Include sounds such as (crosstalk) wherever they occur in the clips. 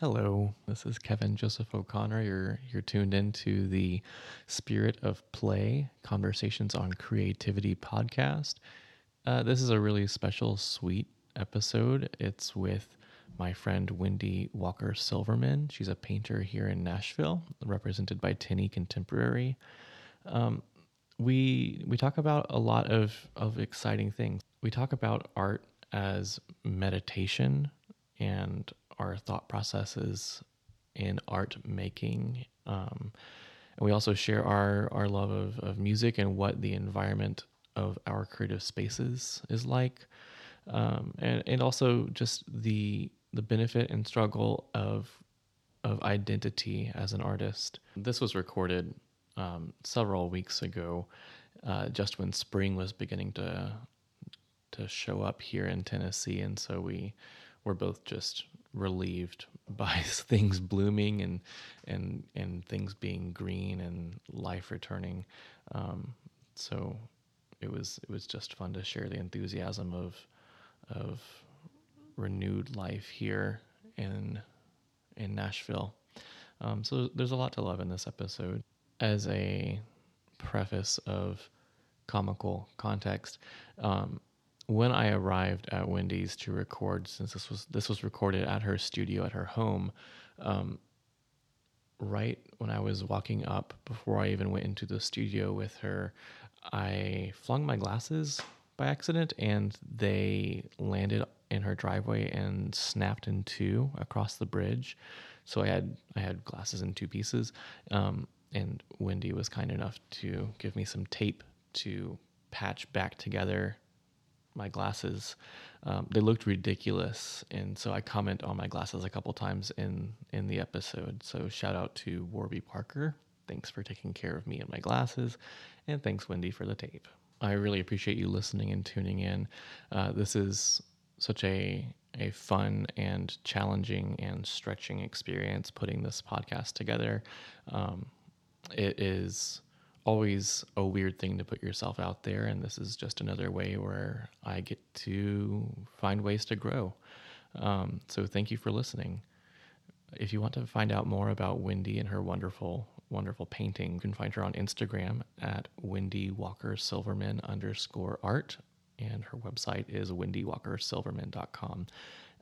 Hello, this is Kevin Joseph O'Connor. You're you're tuned into the Spirit of Play Conversations on Creativity podcast. Uh, this is a really special, sweet episode. It's with my friend Wendy Walker Silverman. She's a painter here in Nashville, represented by Tinney Contemporary. Um, we we talk about a lot of of exciting things. We talk about art as meditation and our thought processes in art making. Um, and we also share our, our love of, of music and what the environment of our creative spaces is like. Um, and, and also just the, the benefit and struggle of, of identity as an artist. This was recorded um, several weeks ago, uh, just when spring was beginning to, to show up here in Tennessee. And so we were both just relieved (laughs) by things blooming and and and things being green and life returning. Um, so it was it was just fun to share the enthusiasm of of renewed life here in in Nashville. Um, so there's a lot to love in this episode. As a preface of comical context, um, when I arrived at Wendy's to record, since this was this was recorded at her studio at her home, um, right when I was walking up, before I even went into the studio with her, I flung my glasses by accident, and they landed in her driveway and snapped in two across the bridge. So I had I had glasses in two pieces, um, and Wendy was kind enough to give me some tape to patch back together my glasses. Um, they looked ridiculous, and so I comment on my glasses a couple times in in the episode. So shout out to Warby Parker. Thanks for taking care of me and my glasses, and thanks Wendy for the tape. I really appreciate you listening and tuning in. Uh, this is such a a fun and challenging and stretching experience putting this podcast together. Um, it is always a weird thing to put yourself out there. And this is just another way where I get to find ways to grow. Um, so thank you for listening. If you want to find out more about Wendy and her wonderful, wonderful painting, you can find her on Instagram at Wendy Walker Silverman underscore art. And her website is wendywalkersilverman.com.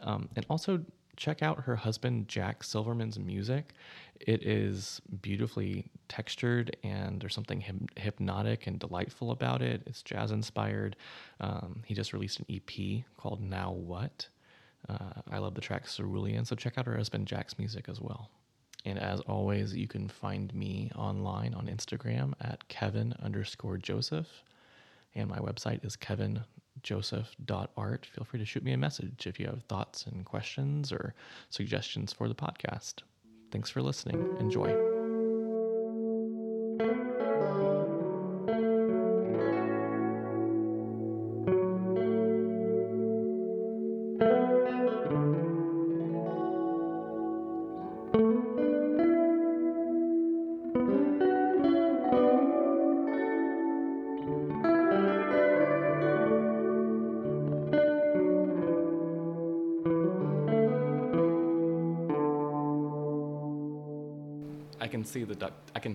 Um, and also check out her husband Jack Silverman's music. It is beautifully textured, and there's something hypnotic and delightful about it. It's jazz inspired. Um, he just released an EP called Now What. Uh, I love the track Cerulean, so check out her husband Jack's music as well. And as always, you can find me online on Instagram at Kevin underscore Joseph. And my website is Kevin joseph.art. Feel free to shoot me a message if you have thoughts and questions or suggestions for the podcast. Thanks for listening. Enjoy.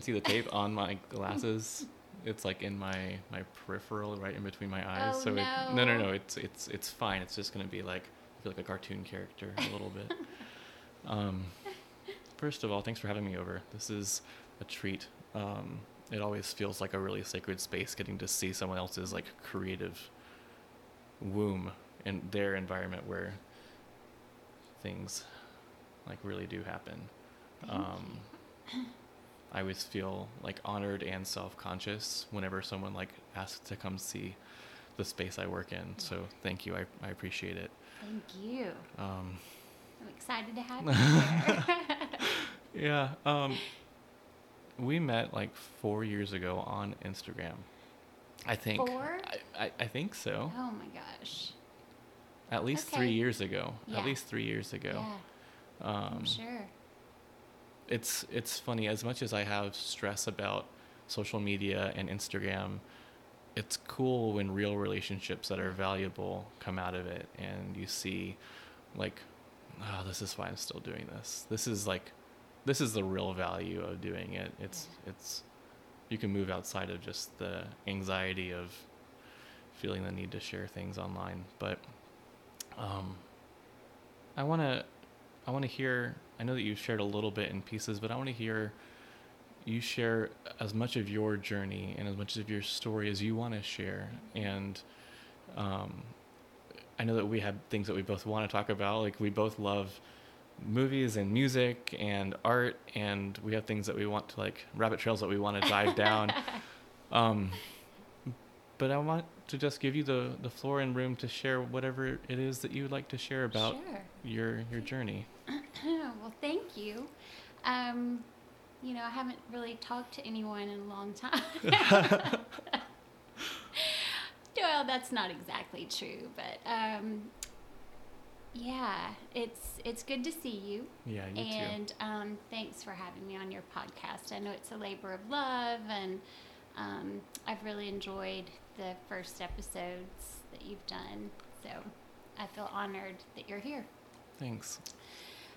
Can see the tape on my glasses. It's like in my my peripheral, right in between my eyes. Oh, so no. It, no, no, no. It's it's it's fine. It's just gonna be like I feel like a cartoon character a little bit. (laughs) Um, first of all, thanks for having me over. This is a treat. Um, it always feels like a really sacred space getting to see someone else's like creative womb and their environment where things like really do happen. Thank Um, I always feel like honored and self-conscious whenever someone like asks to come see the space I work in. So thank you. I, I appreciate it. Thank you. Um, I'm excited to have you (laughs) here. yeah. Um, we met like four years ago on Instagram. I think. Four? I, I, I think so. oh my gosh. At least Okay. three years ago. Yeah. At least three years ago. Yeah, Um, I'm sure. It's it's funny as much as I have stress about social media and Instagram it's cool when real relationships that are valuable come out of it and you see like oh, this is why I'm still doing this. This is like, this is the real value of doing it. It's it's, you can move outside of just the anxiety of feeling the need to share things online. But, um, I want to, I want to hear. I know that you've shared a little bit in pieces, but I want to hear you share as much of your journey and as much of your story as you want to share. And um, I know that we have things that we both want to talk about. Like we both love movies and music and art, and we have things that we want to like rabbit trails that we want to dive down. (laughs) Um, but I want to just give you the, the floor and room to share whatever it is that you would like to share about Sure. your your journey. (clears throat) well, thank you. Um, you know, I haven't really talked to anyone in a long time. (laughs) well, that's not exactly true, but um, yeah, it's it's good to see you. Yeah, you too. and um, thanks for having me on your podcast. I know it's a labor of love, and um, I've really enjoyed the first episodes that you've done. So I feel honored that you're here. Thanks.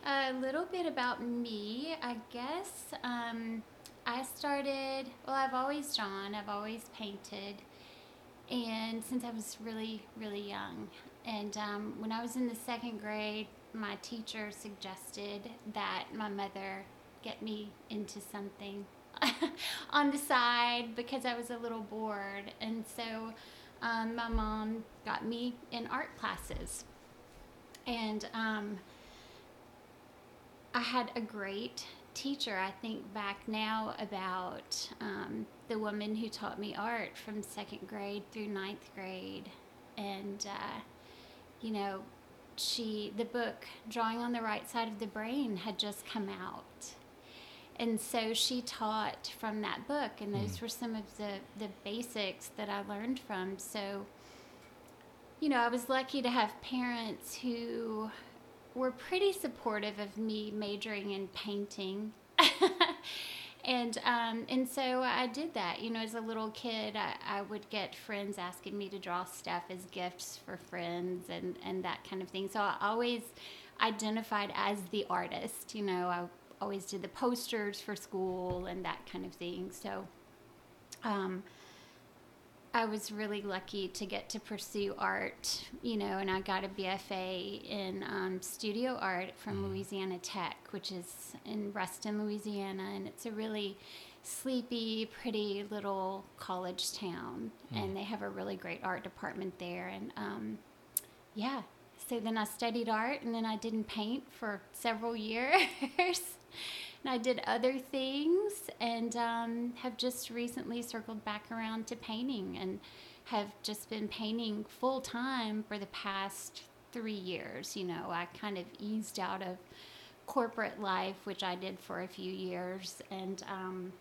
A little bit about me, I guess. Um, I started, well, I've always drawn, I've always painted, and since I was really, really young. And um, when I was in the second grade, my teacher suggested that my mother get me into something (laughs) on the side because I was a little bored. And so um, my mom got me in art classes. And um, I had a great teacher. I think back now about um, the woman who taught me art from second grade through ninth grade. And, uh, you know, she, the book, Drawing on the Right Side of the Brain, had just come out. And so she taught from that book, and those Mm. were some of the, the basics that I learned from. So, you know, I was lucky to have parents who were pretty supportive of me majoring in painting. (laughs) and um, and so I did that. You know, as a little kid, I, I would get friends asking me to draw stuff as gifts for friends and, and that kind of thing. So I always identified as the artist. You know, I always did the posters for school and that kind of thing. So um, I was really lucky to get to pursue art, you know, and I got a BFA in um, studio art from Mhm. Louisiana Tech, which is in Ruston, Louisiana, and it's a really sleepy, pretty little college town, Mm. and they have a really great art department there, and um, yeah. So then I studied art, and then I didn't paint for several (laughs) years. And I did other things and um, have just recently circled back around to painting and have just been painting full time for the past three years. You know, I kind of eased out of corporate life, which I did for a few years, and um,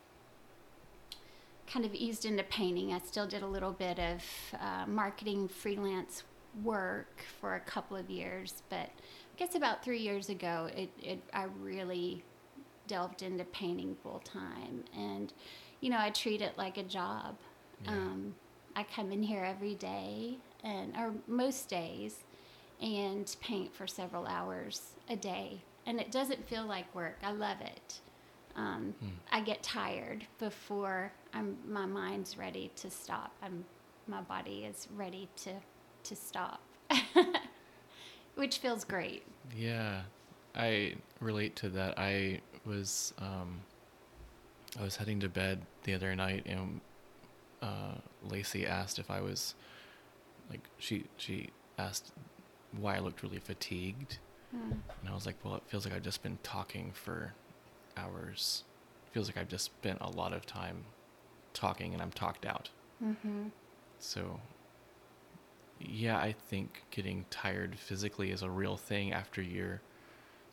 kind of eased into painting. I still did a little bit of uh, marketing freelance work for a couple of years, but I guess about three years ago, it, it I really delved into painting full time, and you know I treat it like a job. Yeah. Um, I come in here every day, and or most days, and paint for several hours a day, and it doesn't feel like work. I love it. Um, Hmm. I get tired before I'm my mind's ready to stop. I'm my body is ready to to stop, (laughs) which feels great. Yeah, I relate to that. I was um, I was heading to bed the other night, and uh, Lacey asked if I was like she she asked why I looked really fatigued, Hmm. and I was like, well, it feels like I've just been talking for hours. It feels like I've just spent a lot of time talking, and I'm talked out. Mm-hmm. So, yeah, I think getting tired physically is a real thing after you're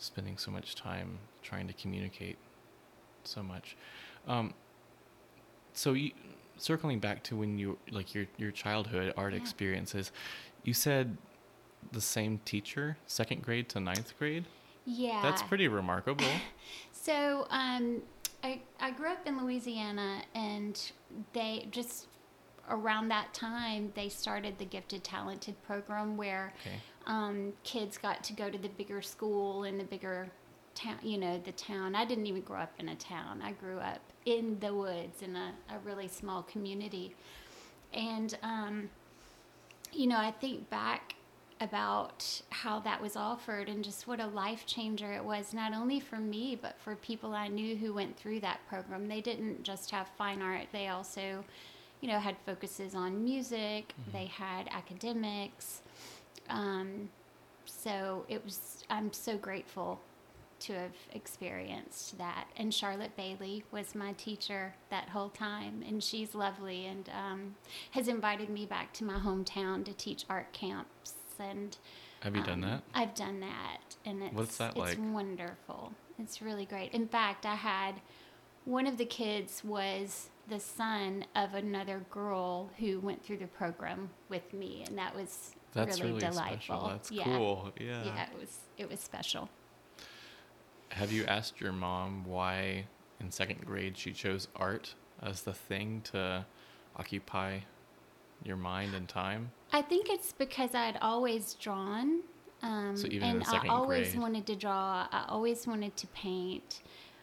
spending so much time trying to communicate so much. Um, so, you, circling back to when you like your your childhood art Yeah. experiences, you said the same teacher, second grade to ninth grade. Yeah. That's pretty remarkable. (laughs) So, um, I, I grew up in Louisiana, and they just around that time they started the Gifted Talented program where Okay. Um, kids got to go to the bigger school in the bigger town, you know, the town. I didn't even grow up in a town. I grew up in the woods in a, a really small community. And, um, you know, I think back about how that was offered and just what a life changer it was, not only for me, but for people I knew who went through that program. They didn't just have fine art, they also, you know, had focuses on music, mm-hmm. they had academics. Um, so it was, I'm so grateful to have experienced that. And Charlotte Bailey was my teacher that whole time, and she's lovely and um, has invited me back to my hometown to teach art camps. And have you um, done that? I've done that, and it's what's that like? It's wonderful. It's really great. In fact, I had one of the kids was the son of another girl who went through the program with me, and that was that's really, really delightful. Special. That's yeah. cool. Yeah. Yeah, it was it was special. Have you asked your mom why in second grade she chose art as the thing to occupy your mind and time? I think it's because I'd always drawn. Um, so and I always grade. wanted to draw. I always wanted to paint.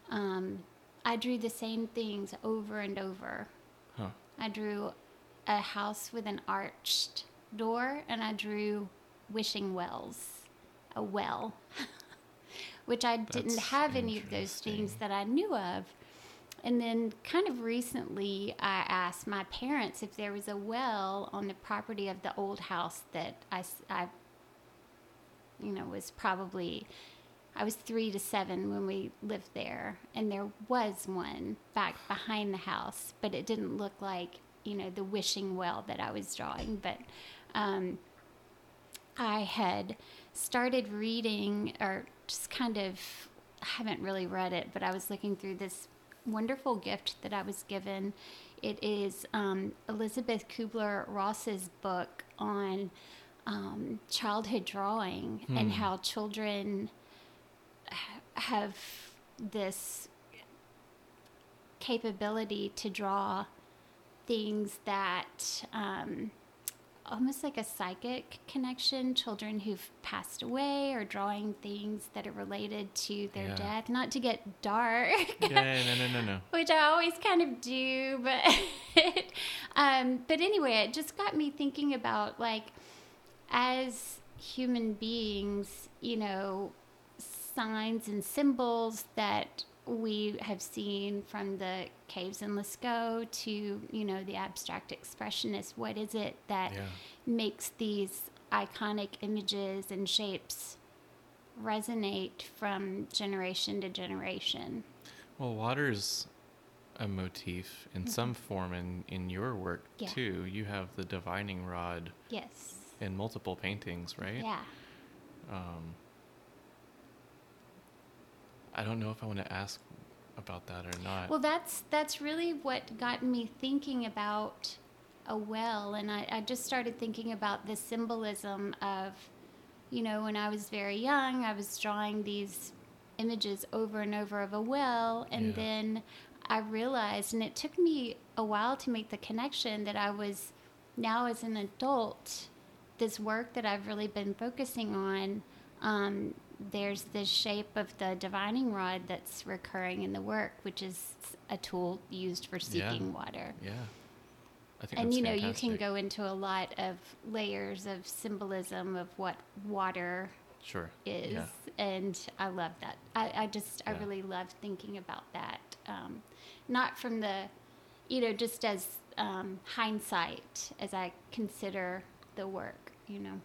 Um, I drew the same things over and over. Huh. I drew a house with an arched door, and I drew wishing wells, a well. (laughs) which I That's didn't have any of those things that I knew of. And then, kind of recently, I asked my parents if there was a well on the property of the old house that I, I you know, was probably, I was three to seven when we lived there. And there was one back behind the house, but it didn't look like, you know, the wishing well that I was drawing. But um, I had started reading or just kind of I haven't really read it, but I was looking through this wonderful gift that I was given. It is um, Elisabeth Kubler Ross's book on um, childhood drawing hmm. and how children have this capability to draw things that um, almost like a psychic connection. Children who've passed away or drawing things that are related to their yeah. death. Not to get dark. yeah, no, no, no, no. (laughs) Which I always kind of do, but (laughs) um, but anyway, it just got me thinking about like as human beings, you know, signs and symbols that we have seen from the caves in Lascaux to you know the abstract expressionists. What is it that yeah. makes these iconic images and shapes resonate from generation to generation? Well, water's a motif in mm-hmm. some form in in your work yeah. too. You have the divining rod. Yes. In multiple paintings, right? Yeah. Um, I don't know if I want to ask about that or not. Well, that's that's really what got me thinking about a well, and I, I just started thinking about the symbolism of, you know, when I was very young, I was drawing these images over and over of a well, and yeah. then I realized, and it took me a while to make the connection that I was now as an adult, this work that I've really been focusing on. Um, there's this shape of the divining rod that's recurring in the work, which is a tool used for seeking yeah. water. Yeah. I think and you know, fantastic. you can go into a lot of layers of symbolism of what water sure. is. Yeah. And I love that. I, I just, yeah. I really love thinking about that. Um, not from the, you know, just as um, hindsight as I consider the work, you know.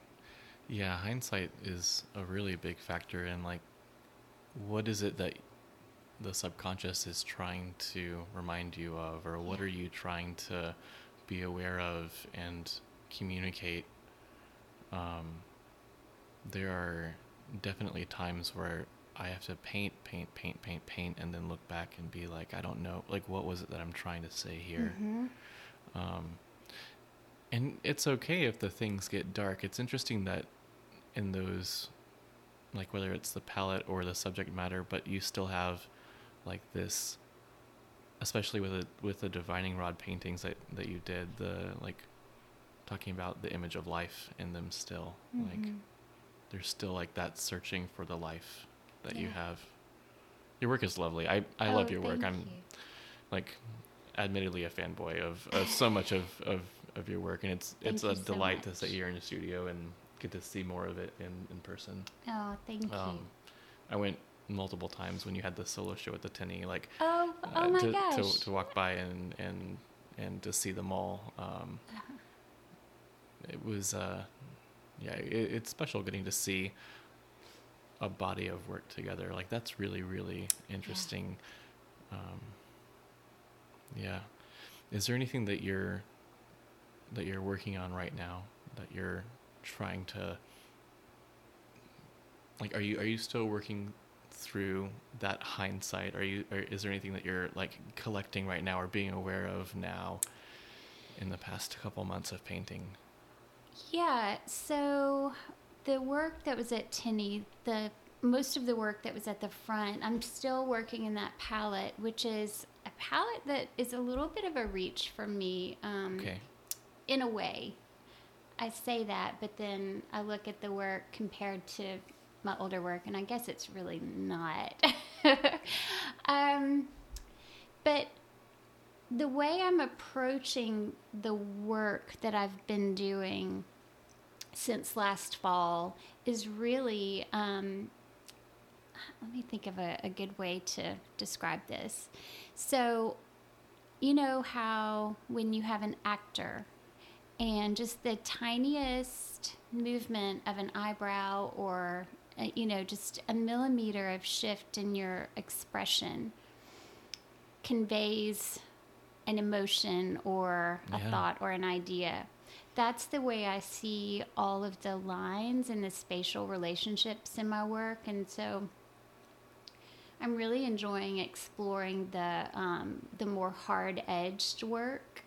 Yeah, hindsight is a really big factor in like what is it that the subconscious is trying to remind you of or what are you trying to be aware of and communicate um, there are definitely times where I have to paint, paint, paint, paint, paint, and then look back and be like, I don't know, like, what was it that I'm trying to say here? Mm-hmm. Um, and it's okay if the things get dark. It's interesting that in those like whether it's the palette or the subject matter, but you still have like this especially with the with the divining rod paintings that, that you did, the like talking about the image of life in them still. Mm-hmm. Like there's still like that searching for the life that you have. Your work is lovely. I, I Oh, love your work. I'm you. like admittedly a fanboy of, of so much of, of, of your work and it's it's a so delight to much. sit here in your studio and get to see more of it in, in person. Oh, thank Um, you. I went multiple times when you had the solo show at the Tinney, like Oh, uh, oh my to, gosh. to to walk by and and and to see them all. Um, Uh-huh. it was uh, yeah, it, it's special getting to see a body of work together. Like that's really really interesting. Um, yeah, is there anything that you're that you're working on right now that you're trying to like are you are you still working through that hindsight are you or is there anything that you're like collecting right now or being aware of now in the past couple months of painting Yeah, so the work that was at Tinney, the most of the work that was at the front, I'm still working in that palette, which is a palette that is a little bit of a reach for me. Um, okay in a way. I say that, but then I look at the work compared to my older work, and I guess it's really not. (laughs) um, but the way I'm approaching the work that I've been doing since last fall is really um, let me think of a, a good way to describe this. So, you know how when you have an actor and just the tiniest movement of an eyebrow or uh, you know just a millimeter of shift in your expression conveys an emotion or a Yeah. thought or an idea that's the way i see all of the lines and the spatial relationships in my work and so i'm really enjoying exploring the um, the more hard edged work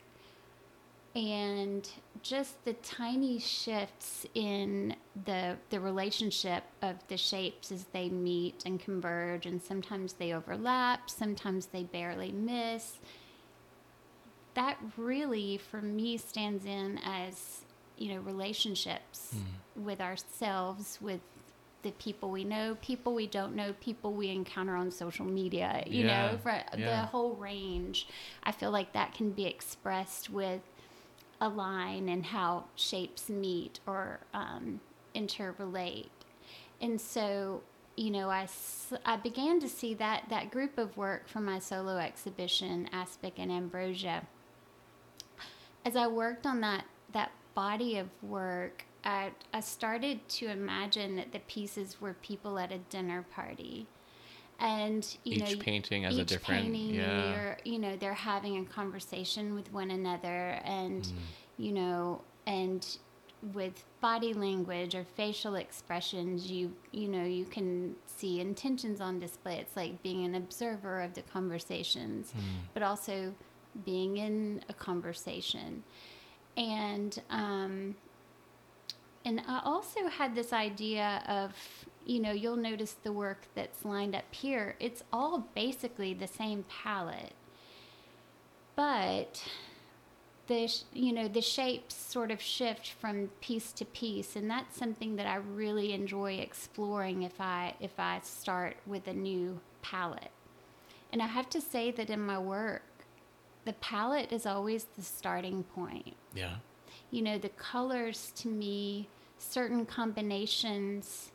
and just the tiny shifts in the the relationship of the shapes as they meet and converge and sometimes they overlap sometimes they barely miss. That really for me stands in as you know relationships mm-hmm. with ourselves with the people we know people we don't know people we encounter on social media you Yeah, know for the whole range. I feel like that can be expressed with a line and how shapes meet or um, interrelate. And so, you know, I, I began to see that, that group of work from my solo exhibition, Aspic and Ambrosia. As I worked on that, that body of work, I, I started to imagine that the pieces were people at a dinner party. And, you each know, painting has a each different painting yeah you're you know they're having a conversation with one another and Mm. you know and with body language or facial expressions you you know you can see intentions on display it's like being an observer of the conversations Mm. but also being in a conversation and um and I also had this idea of, you know, you'll notice the work that's lined up here. It's all basically the same palette, but the you know the shapes sort of shift from piece to piece, and that's something that I really enjoy exploring if I if I start with a new palette. And I have to say that in my work, the palette is always the starting point yeah you know, the colors to me, certain combinations,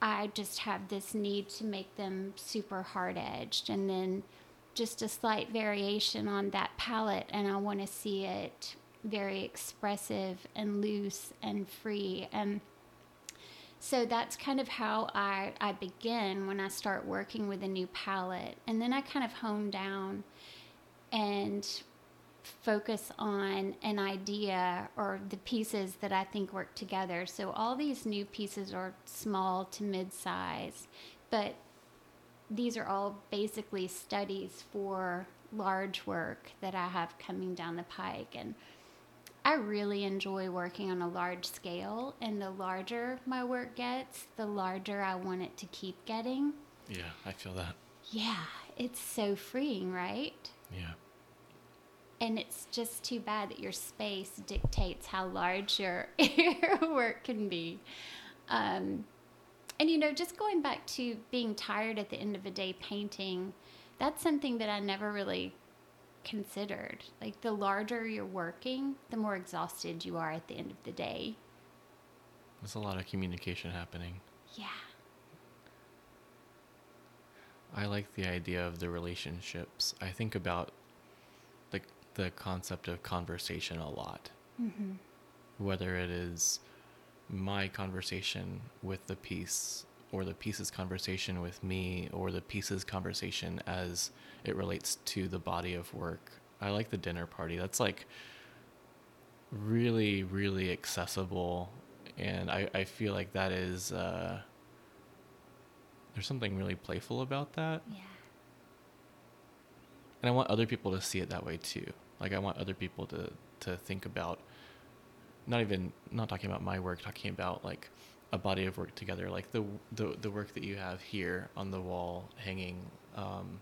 I just have this need to make them super hard edged. And then just a slight variation on that palette, and I want to see it very expressive and loose and free. And so that's kind of how I, I begin when I start working with a new palette. And then I kind of hone down and focus on an idea or the pieces that I think work together. So all these new pieces are small to mid size, but these are all basically studies for large work that I have coming down the pike. And I really enjoy working on a large scale, and the larger my work gets, the larger I want it to keep getting. yeah i feel that Yeah, it's so freeing, right? yeah And it's just too bad that your space dictates how large your, (laughs) your work can be. Um, and you know, just going back to being tired at the end of a day painting, that's something that I never really considered. Like the larger you're working, the more exhausted you are at the end of the day. There's a lot of communication happening. Yeah. I like the idea of the relationships. I think about the concept of conversation a lot. Mm-hmm. Whether it is my conversation with the piece or the piece's conversation with me or the piece's conversation as it relates to the body of work. I like the dinner party. That's like really, really accessible. And I, I feel like that is, uh, there's something really playful about that. Yeah. And I want other people to see it that way too. Like I want other people to, to think about not even not talking about my work, talking about like a body of work together, like the the the work that you have here on the wall hanging. Um,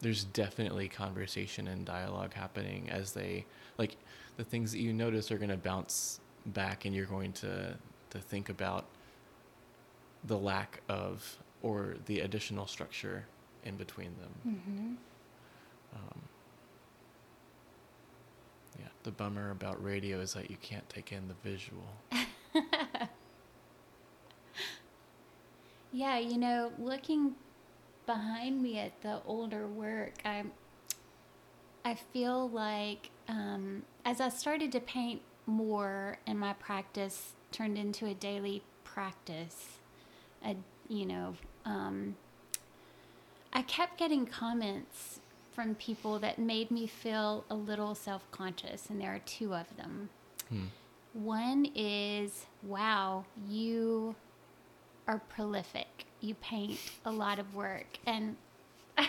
there's definitely conversation and dialogue happening as they like the things that you notice are going to bounce back, and you're going to to think about the lack of or the additional structure in between them. Mm-hmm. Um, the bummer about radio is that you can't take in the visual. (laughs) Yeah, you know, looking behind me at the older work, I I feel like um, as I started to paint more, and my practice turned into a daily practice, I, you know, um, I kept getting comments from people that made me feel a little self conscious, and there are two of them. Hmm. One is, wow, you are prolific. You paint a lot of work, and (laughs)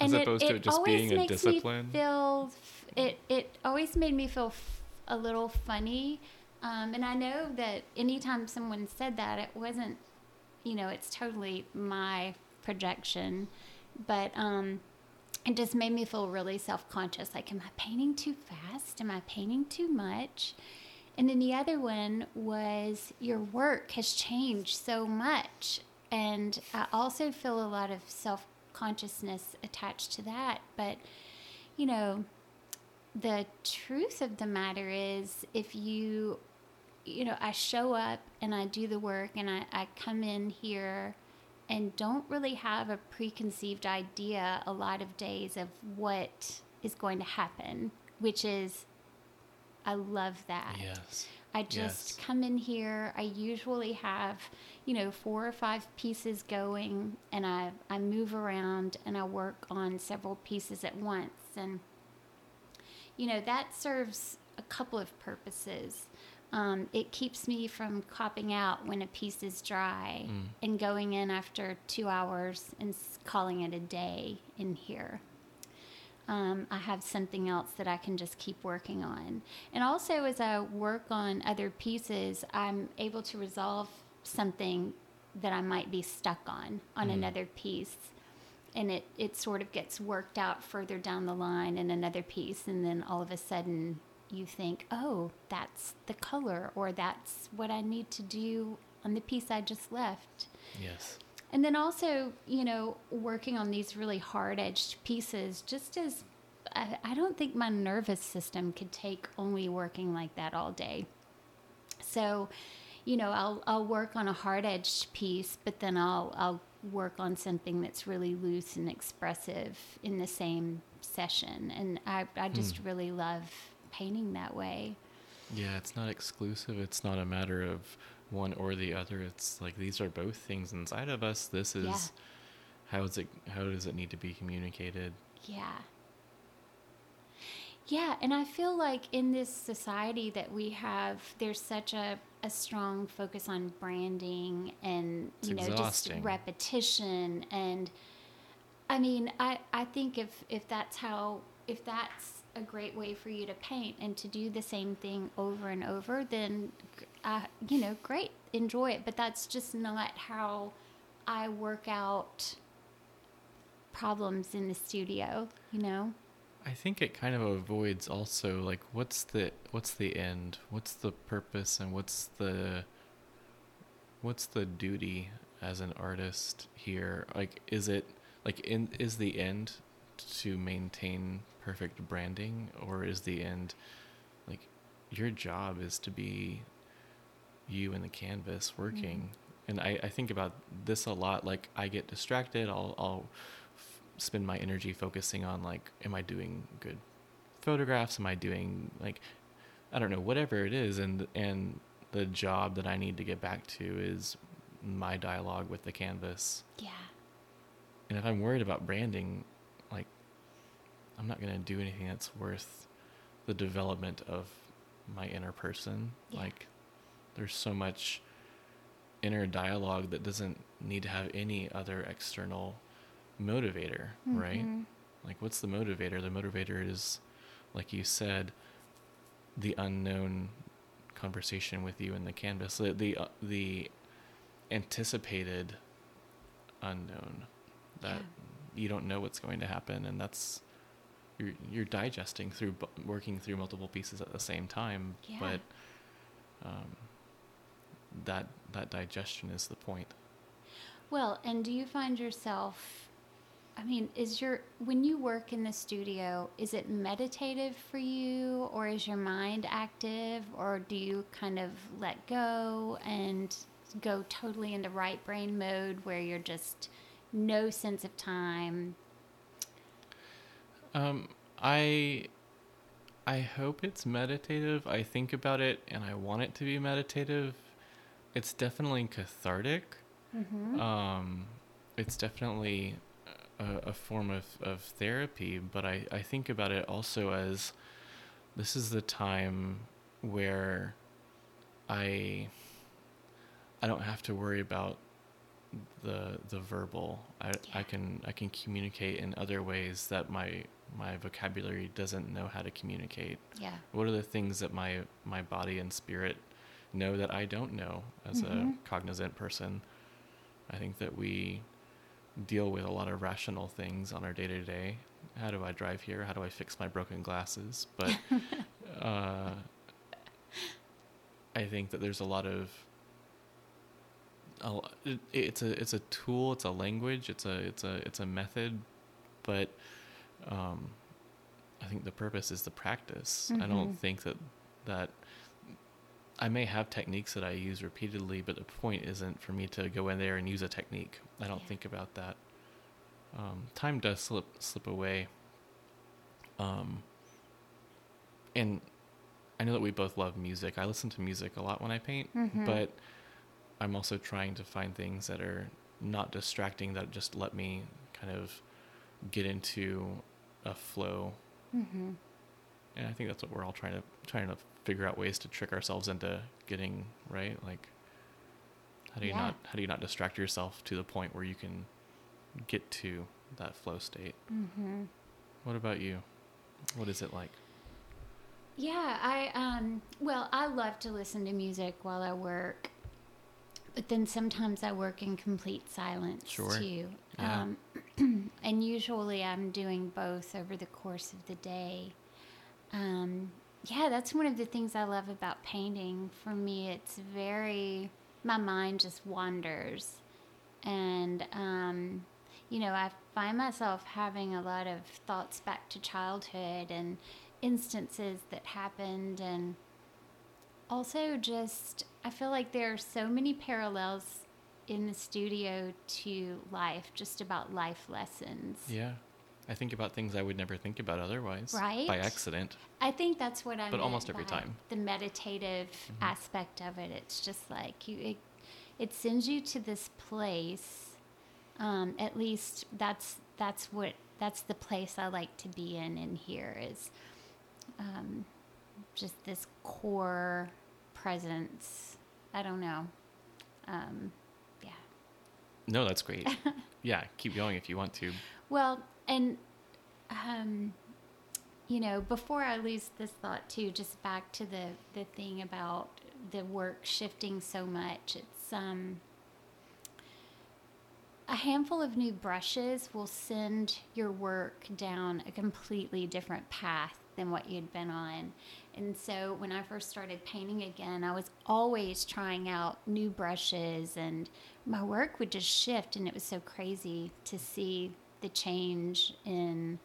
As opposed to it just always being a discipline? Me feel it. It always made me feel f- a little funny, um, and I know that anytime someone said that, it wasn't. You know, it's totally my projection, but um, it just made me feel really self conscious. Like, am I painting too fast? Am I painting too much? And then the other one was your work has changed so much. And I also feel a lot of self consciousness attached to that. But, you know, the truth of the matter is if you, you know, I show up and I do the work and I, I come in here and don't really have a preconceived idea a lot of days of what is going to happen, which is, I love that. Yes. I just Yes. come in here. I usually have, you know, four or five pieces going, and I, I move around and I work on several pieces at once. And, you know, that serves a couple of purposes. Um, it keeps me from copping out when a piece is dry Mm. and going in after two hours and calling it a day in here um, I have something else that I can just keep working on. And also, as I work on other pieces, I'm able to resolve something that I might be stuck on on Mm. another piece. And it, it sort of gets worked out further down the line in another piece. And then all of a sudden, you think, oh, that's the color, or that's what I need to do on the piece I just left. Yes. And then also, you know, working on these really hard edged pieces, just as I, I don't think my nervous system could take only working like that all day. So, you know, I'll, I'll work on a hard edged piece, but then I'll, I'll work on something that's really loose and expressive in the same session. And I, I just hmm. really love painting that way. Yeah, it's not exclusive. It's not a matter of one or the other. It's like these are both things inside of us. This is Yeah. how is it how does it need to be communicated? Yeah. Yeah, and I feel like in this society that we have, there's such a, a strong focus on branding and It's you know exhausting. just repetition and I mean, I, I think if if that's how if that's a great way for you to paint and to do the same thing over and over, then uh, you know, great, enjoy it. But that's just not how I work out problems in the studio. You know. I think it kind of avoids also like what's the what's the end? What's the purpose and what's the what's the duty as an artist here? Like is it like in is the end to maintain perfect branding or is the end like your job is to be you and the canvas working? Mm-hmm. And I, I think about this a lot like i get distracted i'll, I'll f- spend my energy focusing on like am i doing good photographs? Am i doing like i don't know whatever it is and and the job that i need to get back to is my dialogue with the canvas. Yeah. and if i'm worried about branding i'm not going to do anything that's worth the development of my inner person Yeah. like there's so much inner dialogue that doesn't need to have any other external motivator right Mhm. like what's the motivator the motivator is like you said the unknown conversation with you and the canvas the the, uh, the anticipated unknown that you don't know what's going to happen and that's you're you're digesting through bu- working through multiple pieces at the same time Yeah. but um, that that digestion is the point Well, and do you find yourself I mean, is your when you work in the studio, is it meditative for you or is your mind active or do you kind of let go and go totally into right brain mode where you're just no sense of time? Um, I I hope it's meditative. I think about it and I want it to be meditative. It's definitely cathartic. Mm-hmm. Um, it's definitely a, a form of, of therapy, but I, I think about it also as this is the time where I I don't have to worry about the the verbal. I, Yeah. I can I can communicate in other ways that my my vocabulary doesn't know how to communicate. Yeah. What are the things that my my body and spirit know that I don't know as Mhm. a cognizant person? I think that we deal with a lot of rational things on our day to day. How do I drive here? How do I fix my broken glasses? But (laughs) uh, I think that there's a lot of a it, it's a it's a tool, it's a language, it's a it's a it's a method, but um, I think the purpose is the practice. I don't Mhm. think that that I may have techniques that I use repeatedly, but the point isn't for me to go in there and use a technique. I don't Yeah. think about that. Um, time does slip slip away. Um, and I know that we both love music. I listen to music a lot when I paint, Mhm. but I'm also trying to find things that are not distracting that just let me kind of get into a flow Mm-hmm. and I think that's what we're all trying to trying to figure out ways to trick ourselves into getting right. Like, how do you Yeah. not how do you not distract yourself to the point where you can get to that flow state? Mm-hmm. What about you? What is it like? Yeah, I um well, I love to listen to music while I work. But then sometimes I work in complete silence Sure. too. Yeah. Um (clears throat) and usually I'm doing both over the course of the day. Um yeah, that's one of the things I love about painting. For me, it's very my mind just wanders. And um you know, I find myself having a lot of thoughts back to childhood and instances that happened and also just I feel like there are so many parallels in the studio to life, just about life lessons. Yeah, I think about things I would never think about otherwise, Right? By accident. I think that's what I But almost every time. Mm-hmm. The meditative aspect of it. It's just like you it, it sends you to this place. Um, at least that's that's what that's the place I like to be in in here is um, just this core presence. I don't know. Um, yeah. No, that's great. (laughs) yeah, keep going if you want to. Well, and um, you know, before I lose this thought too, just back to the the thing about the work shifting so much. It's um, a handful of new brushes will send your work down a completely different path than what you'd been on. And so when I first started painting again, I was always trying out new brushes and my work would just shift and it was so crazy to see the change in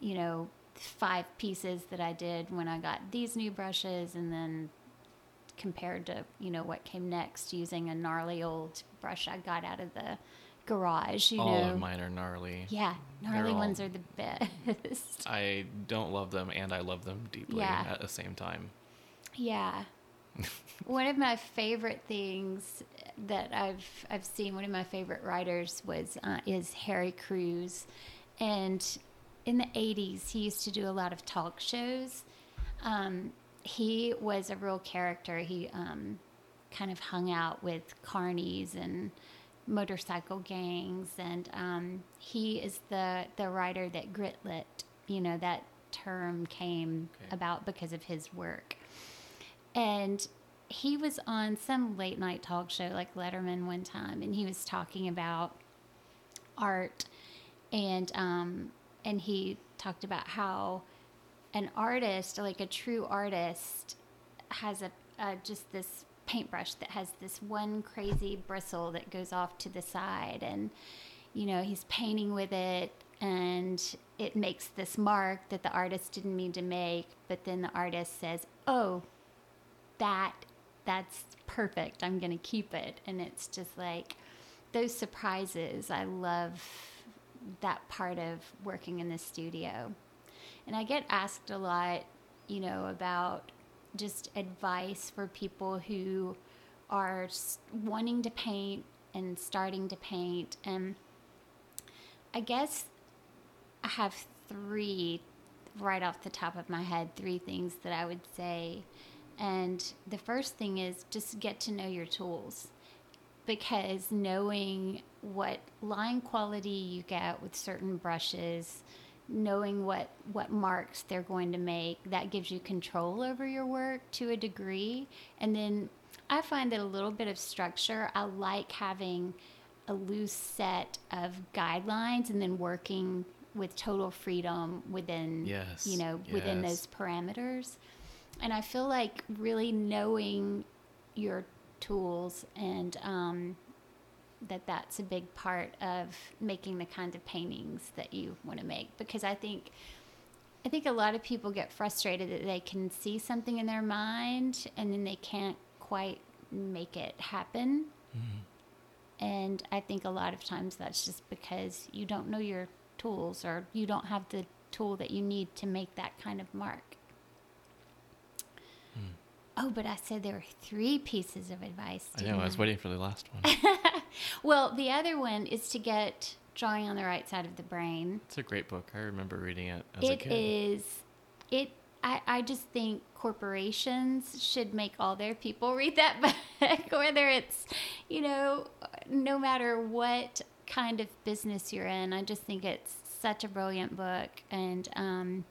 you know five pieces that I did when I got these new brushes and then compared to you know what came next using a gnarly old brush I got out of the garage. You All know, of mine are gnarly. yeah, gnarly They're all- ones are the best. (laughs) I don't love them and I love them deeply Yeah. at the same time. yeah. (laughs) one of my favorite things that I've I've seen, one of my favorite writers was uh, is Harry Crews, and in the '80s he used to do a lot of talk shows. Um, he was a real character. He um, kind of hung out with carnies and motorcycle gangs, and um, he is the the writer that Gritlit. You know that term came Okay. about because of his work, and he was on some late night talk show like Letterman one time, and he was talking about art, and um, and he talked about how an artist, like a true artist, has a, a just this paintbrush that has this one crazy bristle that goes off to the side, and you know he's painting with it, and it makes this mark that the artist didn't mean to make, but then the artist says, "Oh, that that's perfect. I'm going to keep it." And it's just like those surprises. I love that part of working in the studio. And I get asked a lot, you know, about just advice for people who are wanting to paint and starting to paint. And I guess I have three right off the top of my head, three things that I would say. And the first thing is just get to know your tools because knowing what line quality you get with certain brushes, knowing what what marks they're going to make, that gives you control over your work to a degree. And then I find that a little bit of structure, I like having a loose set of guidelines and then working with total freedom within Yes, you know, within yes. those parameters. And I feel like really knowing your tools and um, that that's a big part of making the kind of paintings that you want to make because I think I think a lot of people get frustrated that they can see something in their mind and then they can't quite make it happen. Mm-hmm. And I think a lot of times that's just because you don't know your tools or you don't have the tool that you need to make that kind of mark. Hmm. Oh, but I said there were three pieces of advice. I know, I was waiting for the last one. (laughs) Well, the other one is to get drawing on the right side of the brain. it's a great book. I remember reading it as a It kid. is. It. I, I just think corporations should make all their people (laughs) read that book, (laughs) whether it's, you know, no matter what kind of business you're in. I just think it's such a brilliant book, and um,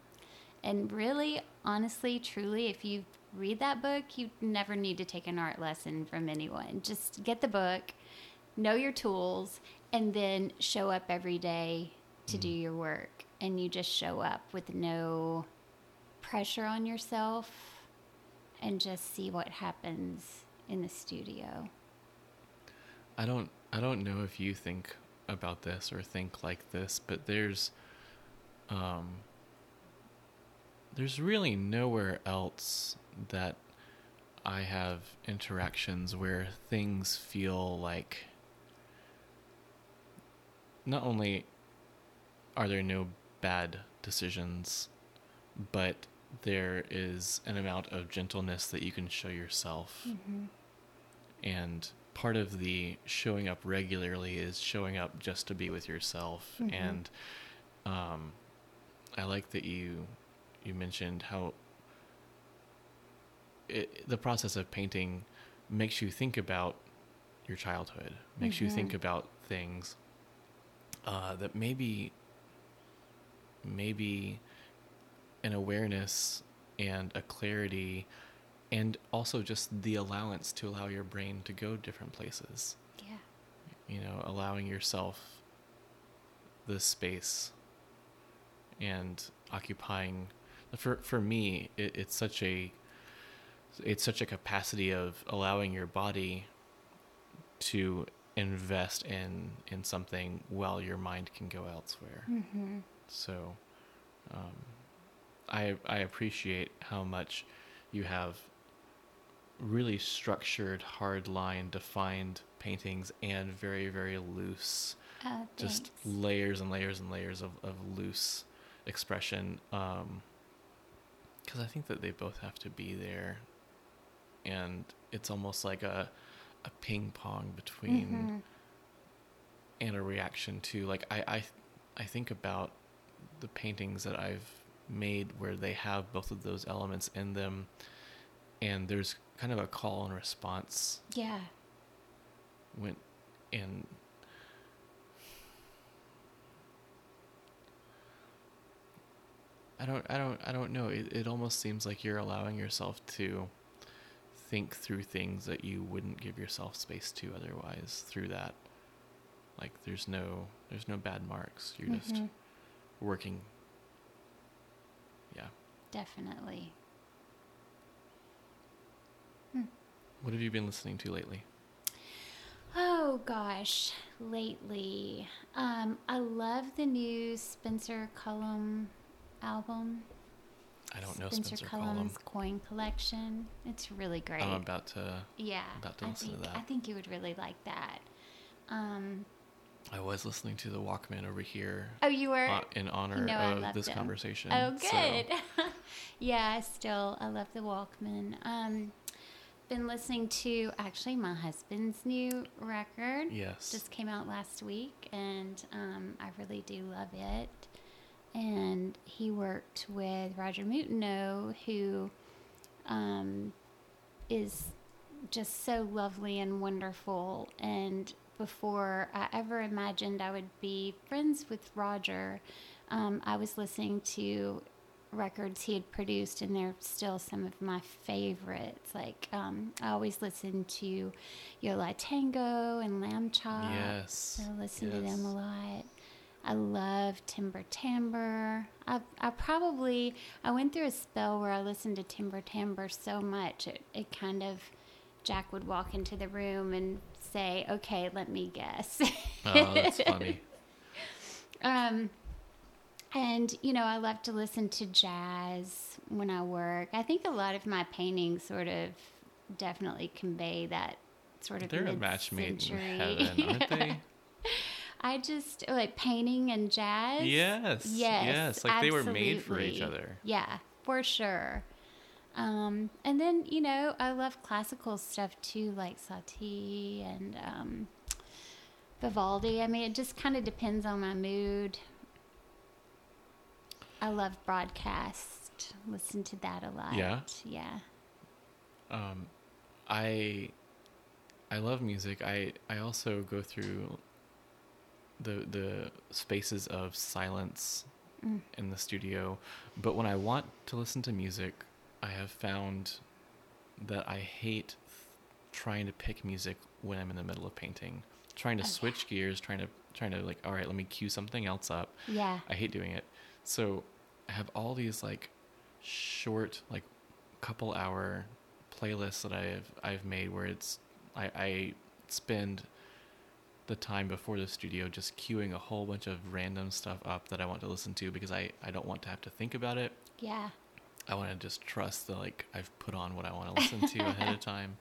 and really, honestly, truly, if you read that book, you never need to take an art lesson from anyone. Just get the book, know your tools, and then show up every day to do your work. And you just show up with no pressure on yourself and just see what happens in the studio. I don't I don't know if you think about this or think like this, but there's um there's really nowhere else that I have interactions where things feel like not only are there no bad decisions, but there is an amount of gentleness that you can show yourself. And part of the showing up regularly is showing up just to be with yourself. Mhm. And um, I like that you you mentioned how it, the process of painting makes you think about your childhood, makes you think Mhm. about things uh, that maybe maybe an awareness and a clarity and also just the allowance to allow your brain to go different places Yeah. you know, allowing yourself the space and occupying for for me it, it's such a it's such a capacity of allowing your body to invest in in something while your mind can go elsewhere Mm-hmm. so um, I I appreciate how much you have really structured, hard line, defined paintings and very very loose, Uh, just layers and layers and layers of, of loose expression. Because I think that they both have to be there, and it's almost like a a ping pong between Mhm. and a reaction to like I, I I think about the paintings that I've made where they have both of those elements in them and there's kind of a call and response Yeah. when and I don't I don't I don't know it, it almost seems like you're allowing yourself to think through things that you wouldn't give yourself space to otherwise through that. Like there's no there's no bad marks. You're just Mhm. working. Yeah. Definitely. what have you been listening to lately? Oh gosh, lately, um, I love the new Spencer Cullum album. I don't know Spencer, Cullum Cullum's coin collection. It's really great. I'm about to yeah, about to I listen to think that. I think you would really like that. Um, I was listening to the Walkman over here oh, you were. uh, in honor of this them. conversation Oh, so- good. (laughs) yeah, I still I love the Walkman. Um, been listening to actually my husband's new record. yes Just came out last week, and um, I really do love it. And he worked with Roger Moutenot, who um, is just so lovely and wonderful. And before I ever imagined I would be friends with Roger, um, I was listening to records he had produced, and they're still some of my favorites. Like um, I always listen to Yo La Tengo and Lambchop. yes I listen to them a lot. I love Timber Timbre. I, I probably I went through a spell where I listened to Timber Timbre so much it, it kind of Jack would walk into the room and say, "Okay, let me guess." oh that's (laughs) funny Um, and you know, I love to listen to jazz when I work. I think a lot of my paintings sort of definitely convey that sort of. they're a match made in heaven aren't they (laughs) I just like painting and jazz. yes Yes. yes like they were made for each other Yeah, for sure. Um, and then you know, I love classical stuff too, like Satie and um, Vivaldi. I mean, it just kind of depends on my mood. I love broadcast. Listen to that a lot. Yeah? Yeah. um i i love music i i also go through the the spaces of silence Mm. in the studio but when i want to listen to music i have found that i hate trying to pick music when i'm in the middle of painting trying to Oh, yeah. switch gears trying to trying to like all right let me cue something else up Yeah. I hate doing it. So I have all these like short, like couple hour playlists that I've I've made where it's I, I spend the time before the studio just queuing a whole bunch of random stuff up that I want to listen to because I, I don't want to have to think about it. Yeah. I want to just trust that like I've put on what I want to listen to (laughs) ahead of time.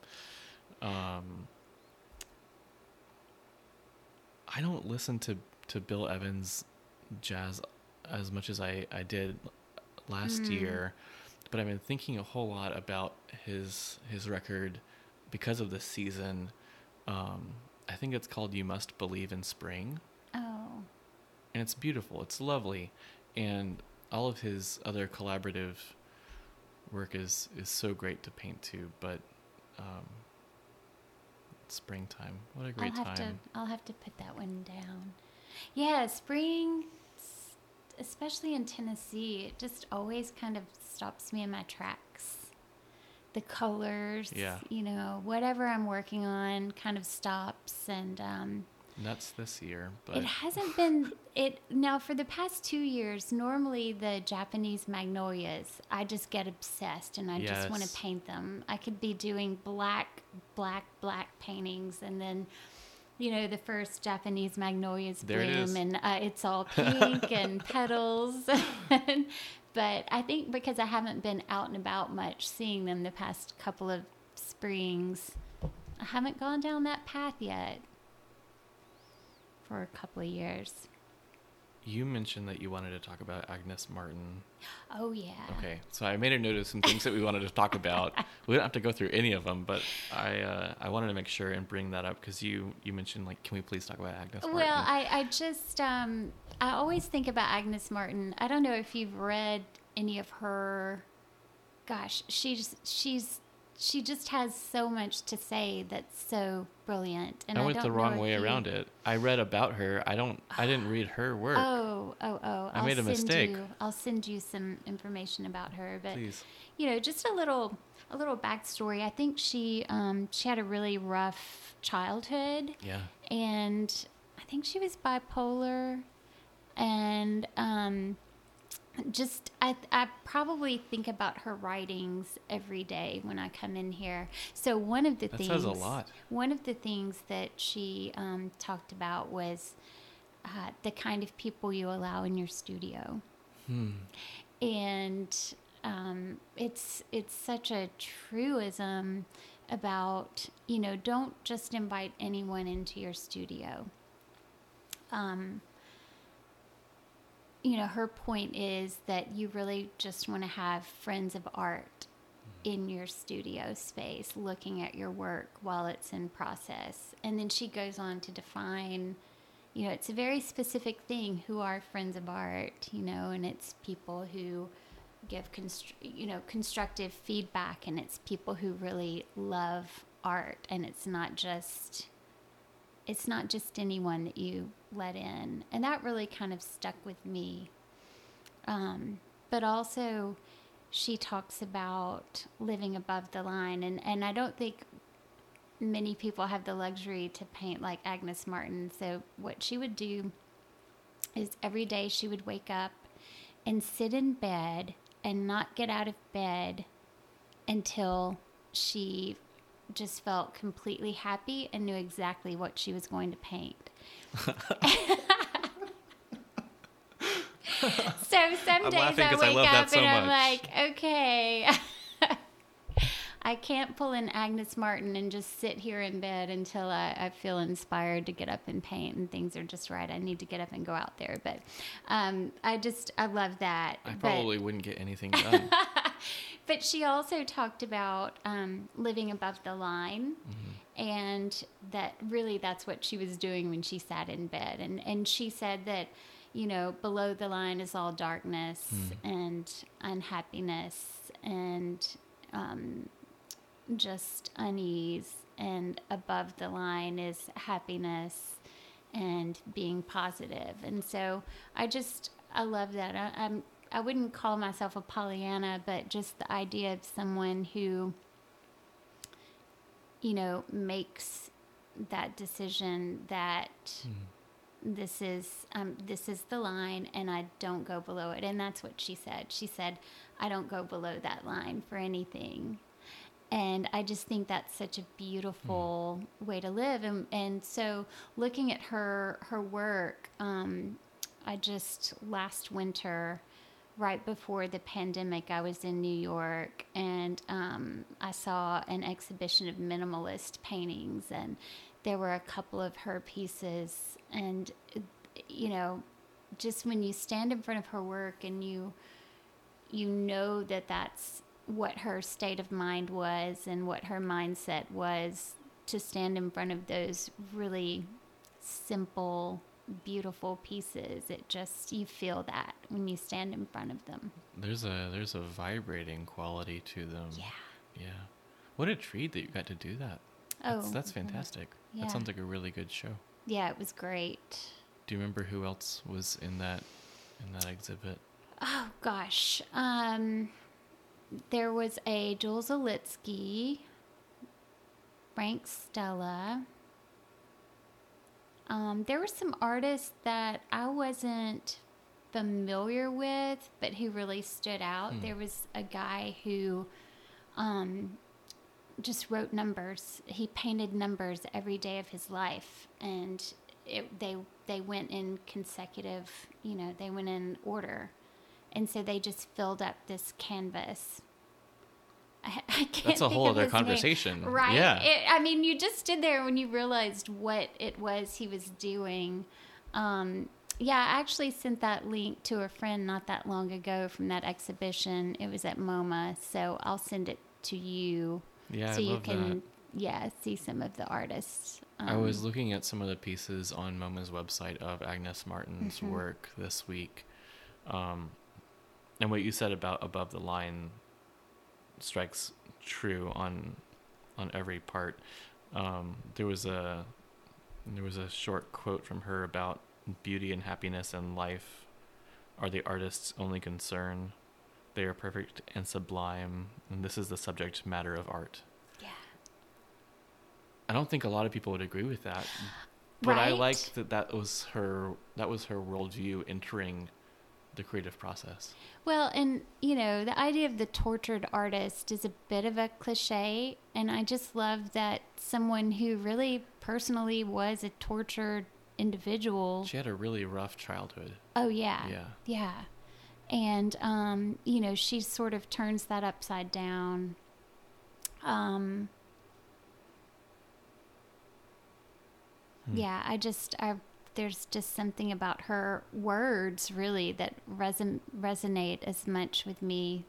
Um, I don't listen to to Bill Evans jazz as much as I I did last Mm. year, but I've been thinking a whole lot about his his record because of the season. Um, I think it's called "You Must Believe in Spring." Oh. and it's beautiful. It's lovely, and all of his other collaborative work is is so great to paint to. But um, springtime, what a great I'll have time! to I'll have to put that one down. Yeah, spring especially in Tennessee, it just always kind of stops me in my tracks. The colors, Yeah. you know, whatever I'm working on kind of stops and um nuts this year, but It hasn't been it now for the past two years. Normally, the Japanese magnolias, I just get obsessed and I just want to paint them. I could be doing black, black, black paintings, and then, you know, the first Japanese magnolias There bloom, and uh, it's all (laughs) pink and petals. (laughs) but I think because I haven't been out and about much, seeing them the past couple of springs, I haven't gone down that path yet for a couple of years. you mentioned that you wanted to talk about Agnes Martin. Oh yeah. Okay, so I made a note of some things that we wanted to talk about. (laughs) We don't have to go through any of them, but I uh, I wanted to make sure and bring that up because you you mentioned like, can we please talk about Agnes Martin? Well, I, I just um, I always think about Agnes Martin. I don't know if you've read any of her. Gosh, she's she's she just has so much to say that's so brilliant. And I I, went don't the wrong way you- around it. I read about her. I don't. I didn't read her (sighs) work. Oh, oh, oh! I I'll made a send mistake. You, I'll send you some information about her, but Please. you know, just a little a little backstory. I think she um, she had a really rough childhood. Yeah. and I think she was bipolar, and um, just I I probably think about her writings every day when I come in here. So one of the That things says a lot. One of the things that she um, talked about was uh, the kind of people you allow in your studio Hmm. and um, it's it's such a truism about you know don't just invite anyone into your studio. Um, you know, her point is that you really just want to have friends of art mm-hmm. in your studio space looking at your work while it's in process. And then she goes on to define, you know, it's a very specific thing who are friends of art, you know, and it's people who give constr- you know constructive feedback and it's people who really love art and it's not just it's not just anyone that you let in. And that really kind of stuck with me. Um, but also she talks about living above the line. And, and i don't think many people have the luxury to paint like agnes martin. So what she would do is every day she would wake up and sit in bed and not get out of bed until she just felt completely happy and knew exactly what she was going to paint. (laughs) so some I'm days I I wake that up so and I'm much. like, okay. (laughs) I can't pull an Agnes Martin and just sit here in bed until I, I feel inspired to get up and paint and things are just right. I need to get up and go out there. But um, I just, I love that. I But- probably wouldn't get anything done. (laughs) but she also talked about um, living above the line, and that really that's what she was doing when she sat in bed. And and she said that, you know, below the line is all darkness and unhappiness and um, just unease, and above the line is happiness and being positive. And so I just I love that. I, I'm I wouldn't call myself a Pollyanna, but just the idea of someone who you know makes that decision that this is um, this is the line and I don't go below it. And that's what she said. She said, I don't go below that line for anything. And I just think that's such a beautiful way to live. And, and so looking at her, her work, um, I just last winter, right before the pandemic, I was in New York and um, I saw an exhibition of minimalist paintings, and there were a couple of her pieces. And, you know, just when you stand in front of her work and you, you know that that's what her state of mind was and what her mindset was to stand in front of those really simple beautiful pieces it just you feel that when you stand in front of them there's a there's a vibrating quality to them. yeah Yeah. What a treat that you got to do that. That's, Oh, that's mhm. fantastic. Yeah. That sounds like a really good show. yeah it was great Do you remember who else was in that in that exhibit? oh gosh um there was a Jules Olitski Frank Stella um, there were some artists that I wasn't familiar with, but who really stood out. Hmm. There was a guy who um, just wrote numbers. He painted numbers every day of his life, and it, they they went in consecutive. You know, they went in order, and so they just filled up this canvas. I, (laughs) I can't That's a whole other his name. conversation. right? Yeah. It, I mean, you just stood there when you realized what it was he was doing. Um, yeah, I actually sent that link to a friend not that long ago from that exhibition. It was at MoMA, so I'll send it to you Yeah, so I you love can that. yeah see some of the artists. I was Um, looking at some of the pieces on MoMA's website of Agnes Martin's Mhm. work this week. Um, and what you said about above the line strikes true on on every part. Um, there was a there was a short quote from her about beauty and happiness and life are the artist's only concern. They are perfect and sublime, and this is the subject matter of art. yeah. I don't think a lot of people would agree with that, but I Right? like that that was her that was her worldview entering the creative process. Well, and you know, the idea of the tortured artist is a bit of a cliche, and I just love that someone who really personally was a tortured individual. She had a really rough childhood. Oh yeah. Yeah. Yeah. And um, you know, she sort of turns that upside down. Um Hmm. Yeah, I just I there's just something about her words really that reson- resonate as much with me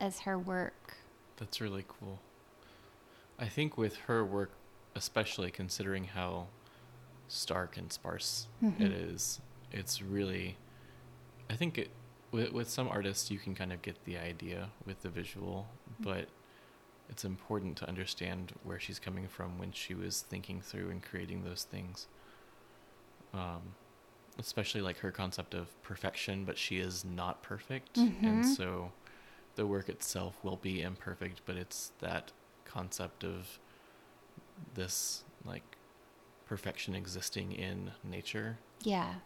as her work. That's really cool. I think with her work, especially considering how stark and sparse Mhm. it is, it's really. I think it with with some artists you can kind of get the idea with the visual, but it's important to understand where she's coming from when she was thinking through and creating those things. Um, especially like her concept of perfection, but she is not perfect, and Mhm. so the work itself will be imperfect, but it's that concept of this like perfection existing in nature. Yeah.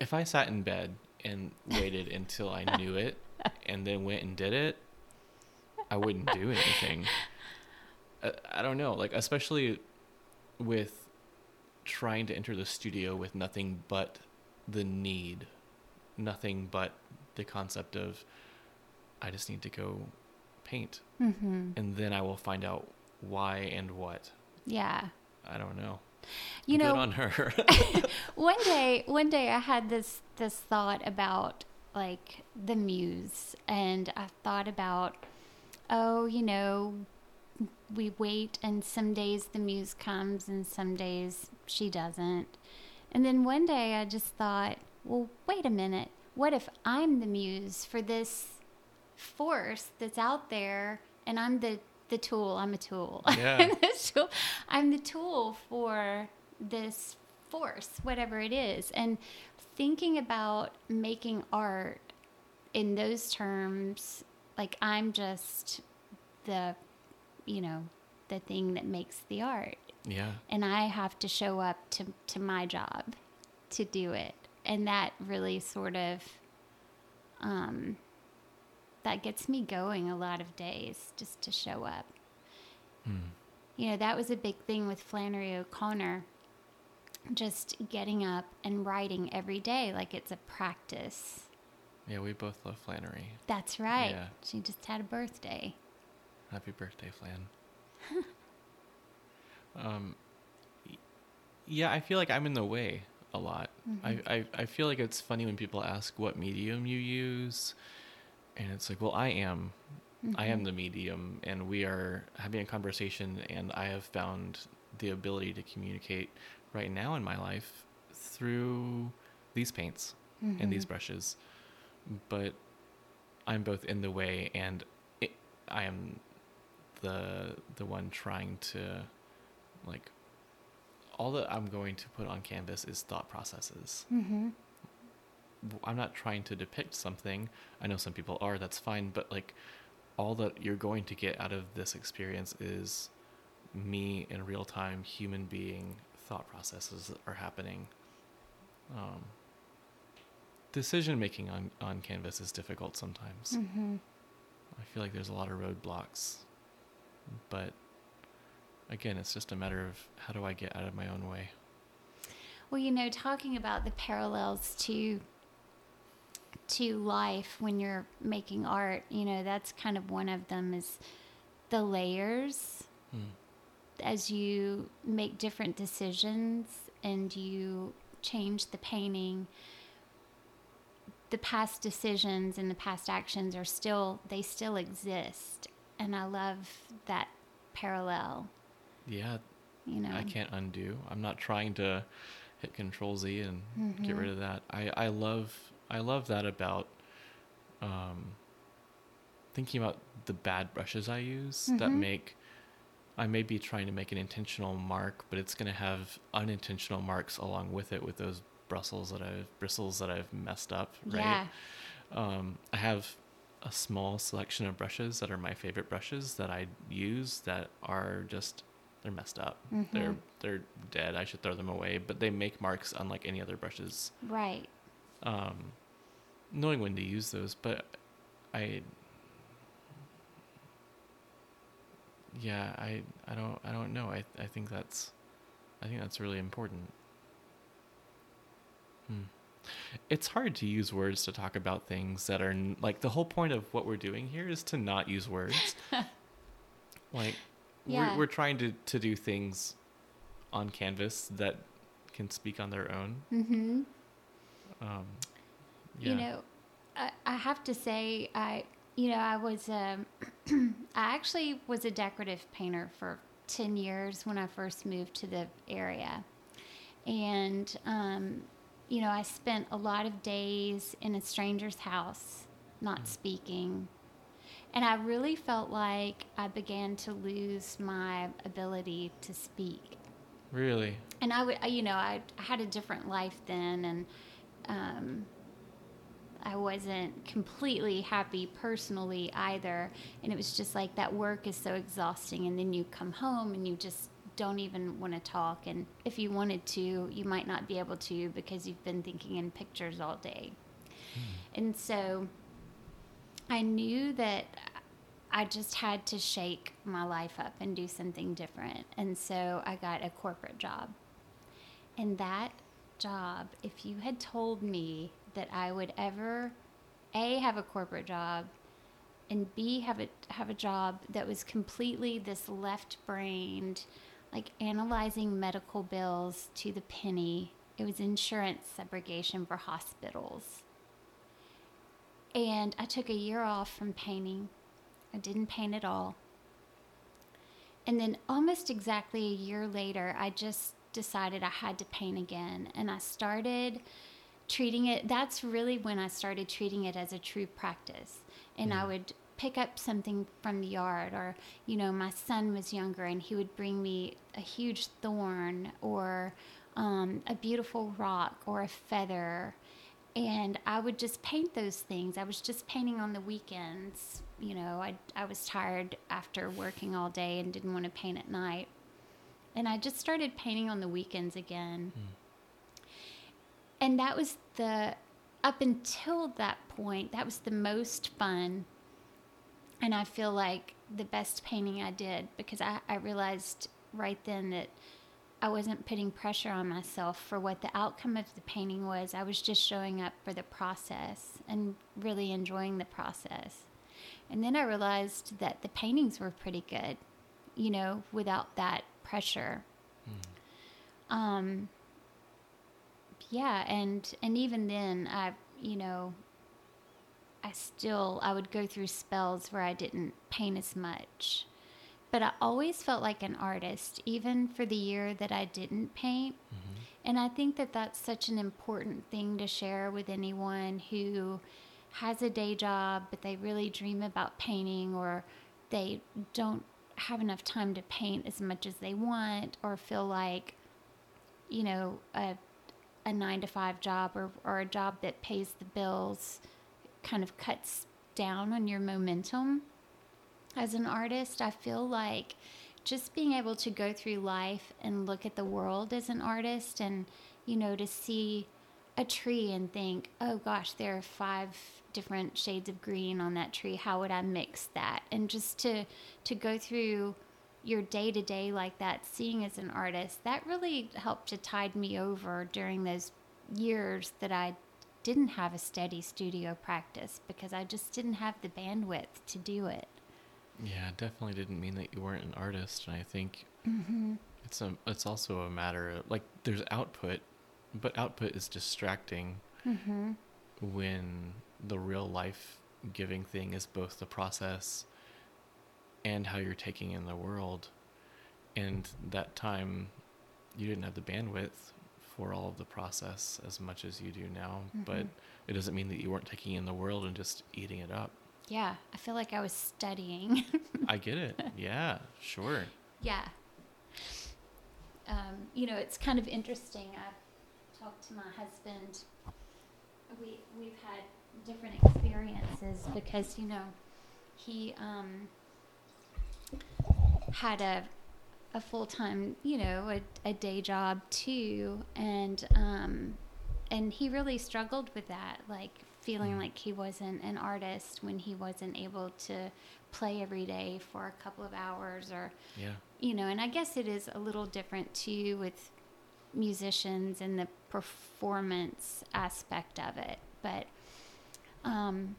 If I sat in bed and waited until I knew it (laughs) and then went and did it, I wouldn't do anything. (laughs) I, I don't know, like especially with trying to enter the studio with nothing but the need, nothing but the concept of I just need to go paint Mhm. and then I will find out why and what. Yeah. I don't know. You Good know, on her. (laughs) (laughs) one day one day i had this this thought about like the muse and i thought about oh you know we wait and some days the muse comes and some days she doesn't. And then one day i just thought well wait a minute. What if i'm the muse for this force that's out there and i'm the the tool? I'm a tool. (laughs) Yeah. I'm the tool. I'm the tool for this force whatever it is. And thinking about making art in those terms like i'm just the you know the thing that makes the art yeah. and i have to show up to to my job to do it and that really sort of um that gets me going a lot of days just to show up Hmm. you know that was a big thing with flannery o'connor just getting up and writing every day like it's a practice Yeah, we both love Flannery. that's right Yeah. she just had a birthday Happy birthday, Flan. (laughs) um, yeah, I feel like I'm in the way a lot. Mhm. I, I I feel like it's funny when people ask what medium you use, and it's like, well, I am, I am Mhm. the medium, and we are having a conversation, and I have found the ability to communicate right now in my life through these paints and these Mhm. brushes, but I'm both in the way and it, I am the the one trying to like all that I'm going to put on canvas is thought processes. Mhm. W- I'm not trying to depict something. I know some people are, that's fine, but like all that you're going to get out of this experience is me in real time human being thought processes are happening. Um, decision making on, on canvas is difficult sometimes. Mm-hmm. I feel like there's a lot of roadblocks, but again, it's just a matter of how do I get out of my own way. Well, you know, talking about the parallels to to life when you're making art, you know, that's kind of one of them is the layers Hmm. as you make different decisions and you change the painting the past decisions and the past actions are still they still exist and i love that parallel Yeah, you know I can't undo. I'm not trying to hit Control Z and get Mhm. rid of that. I, I love I love that about um, thinking about the bad brushes I use that Mhm. make. I may be trying to make an intentional mark, but it's going to have unintentional marks along with it with those bristles that I've bristles that I've messed up. Right. yeah Um, I have a small selection of brushes that are my favorite brushes that I use that are just they're messed up. They're Mhm. they're dead. I should throw them away, but they make marks unlike any other brushes. right Um, knowing when to use those, but I yeah, I I don't I don't know. I I think that's I think that's really important. Hmm. It's hard to use words to talk about things that are like the whole point of what we're doing here is to not use words. (laughs) like Yeah. we're we're trying to to do things on canvas that can speak on their own. mm-hmm Um, yeah. You know, I, I have to say, I you know, I was um, (clears throat) I actually was a decorative painter for ten years when I first moved to the area, and um, you know, I spent a lot of days in a stranger's house, not speaking. And I really felt like I began to lose my ability to speak really. and I would, you know, I, I had a different life then, and um, I wasn't completely happy personally either. And it was just like that work is so exhausting, and then you come home and you just don't even want to talk. And if you wanted to, you might not be able to because you've been thinking in pictures all day. Hmm. And so I knew that I just had to shake my life up and do something different. And so I got a corporate job. And that job, if you had told me that I would ever A have a corporate job and B have a have a job that was completely this left-brained like analyzing medical bills to the penny. It was insurance subrogation for hospitals. And I took a year off from painting. I didn't paint at all. And then almost exactly a year later, I just decided I had to paint again. And I started treating it, that's really when I started treating it as a true practice. And I Mhm. would pick up something from the yard, or, you know, my son was younger and he would bring me a huge thorn or um, a beautiful rock or a feather. And I would just paint those things. I was just painting on the weekends. You know, I, I was tired after working all day and didn't want to paint at night. And I just started painting on the weekends again. And that was the, up until that point, that was the most fun. And I feel like the best painting I did because I, I realized right then that I wasn't putting pressure on myself for what the outcome of the painting was. I was just showing up for the process and really enjoying the process. And then I realized that the paintings were pretty good, you know, without that pressure. Um, yeah, and and even then, I you know, I still I would go through spells where I didn't paint as much, but I always felt like an artist, even for the year that I didn't paint. Mm-hmm. And I think that that's such an important thing to share with anyone who has a day job, but they really dream about painting or they don't have enough time to paint as much as they want or feel like, you know, a, a nine to five job or, or a job that pays the bills kind of cuts down on your momentum as an artist. I feel like just being able to go through life and look at the world as an artist and, you know, to see a tree and think, oh gosh, there are five different shades of green on that tree. How would I mix that? And just to to go through your day to day like that, seeing as an artist, that really helped to tide me over during those years that I didn't have a steady studio practice because I just didn't have the bandwidth to do it. Yeah, definitely didn't mean that you weren't an artist, and I think Mm-hmm. it's a it's also a matter of like there's output, but output is distracting Mm-hmm. when the real life giving thing is both the process and how you're taking in the world. And that time you didn't have the bandwidth for all of the process as much as you do now, but Mhm. it doesn't mean that you weren't taking in the world and just eating it up. Yeah, I feel like I was studying. (laughs) I get it. Yeah, sure. yeah. Um, you know, it's kind of interesting. I've talked to my husband. We we've had different experiences because you know he um, had a a full time you know a, a day job too, and um, and he really struggled with that, like feeling Mm. like he wasn't an artist when he wasn't able to play every day for a couple of hours or Yeah. you know, and I guess it is a little different too with musicians and the performance aspect of it. But um,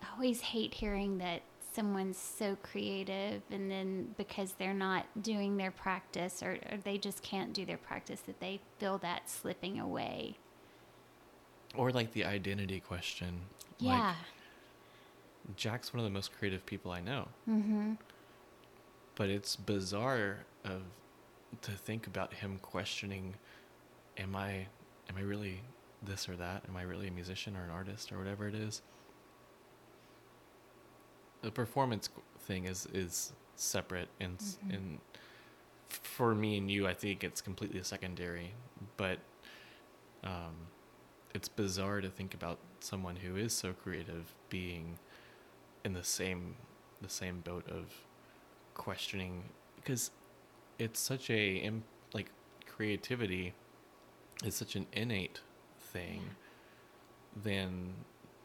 I always hate hearing that someone's so creative and then because they're not doing their practice or, or they just can't do their practice, that they feel that slipping away. Or like the identity question. Yeah. Like, Jack's one of the most creative people I know. mm-hmm. but it's bizarre of to think about him questioning am i am i really this or that am i really a musician or an artist or whatever it is the performance thing is is separate and s Mhm. and for me and you i think it's completely secondary but um it's bizarre to think about someone who is so creative being in the same the same boat of questioning because it's such a like creativity is such an innate thing than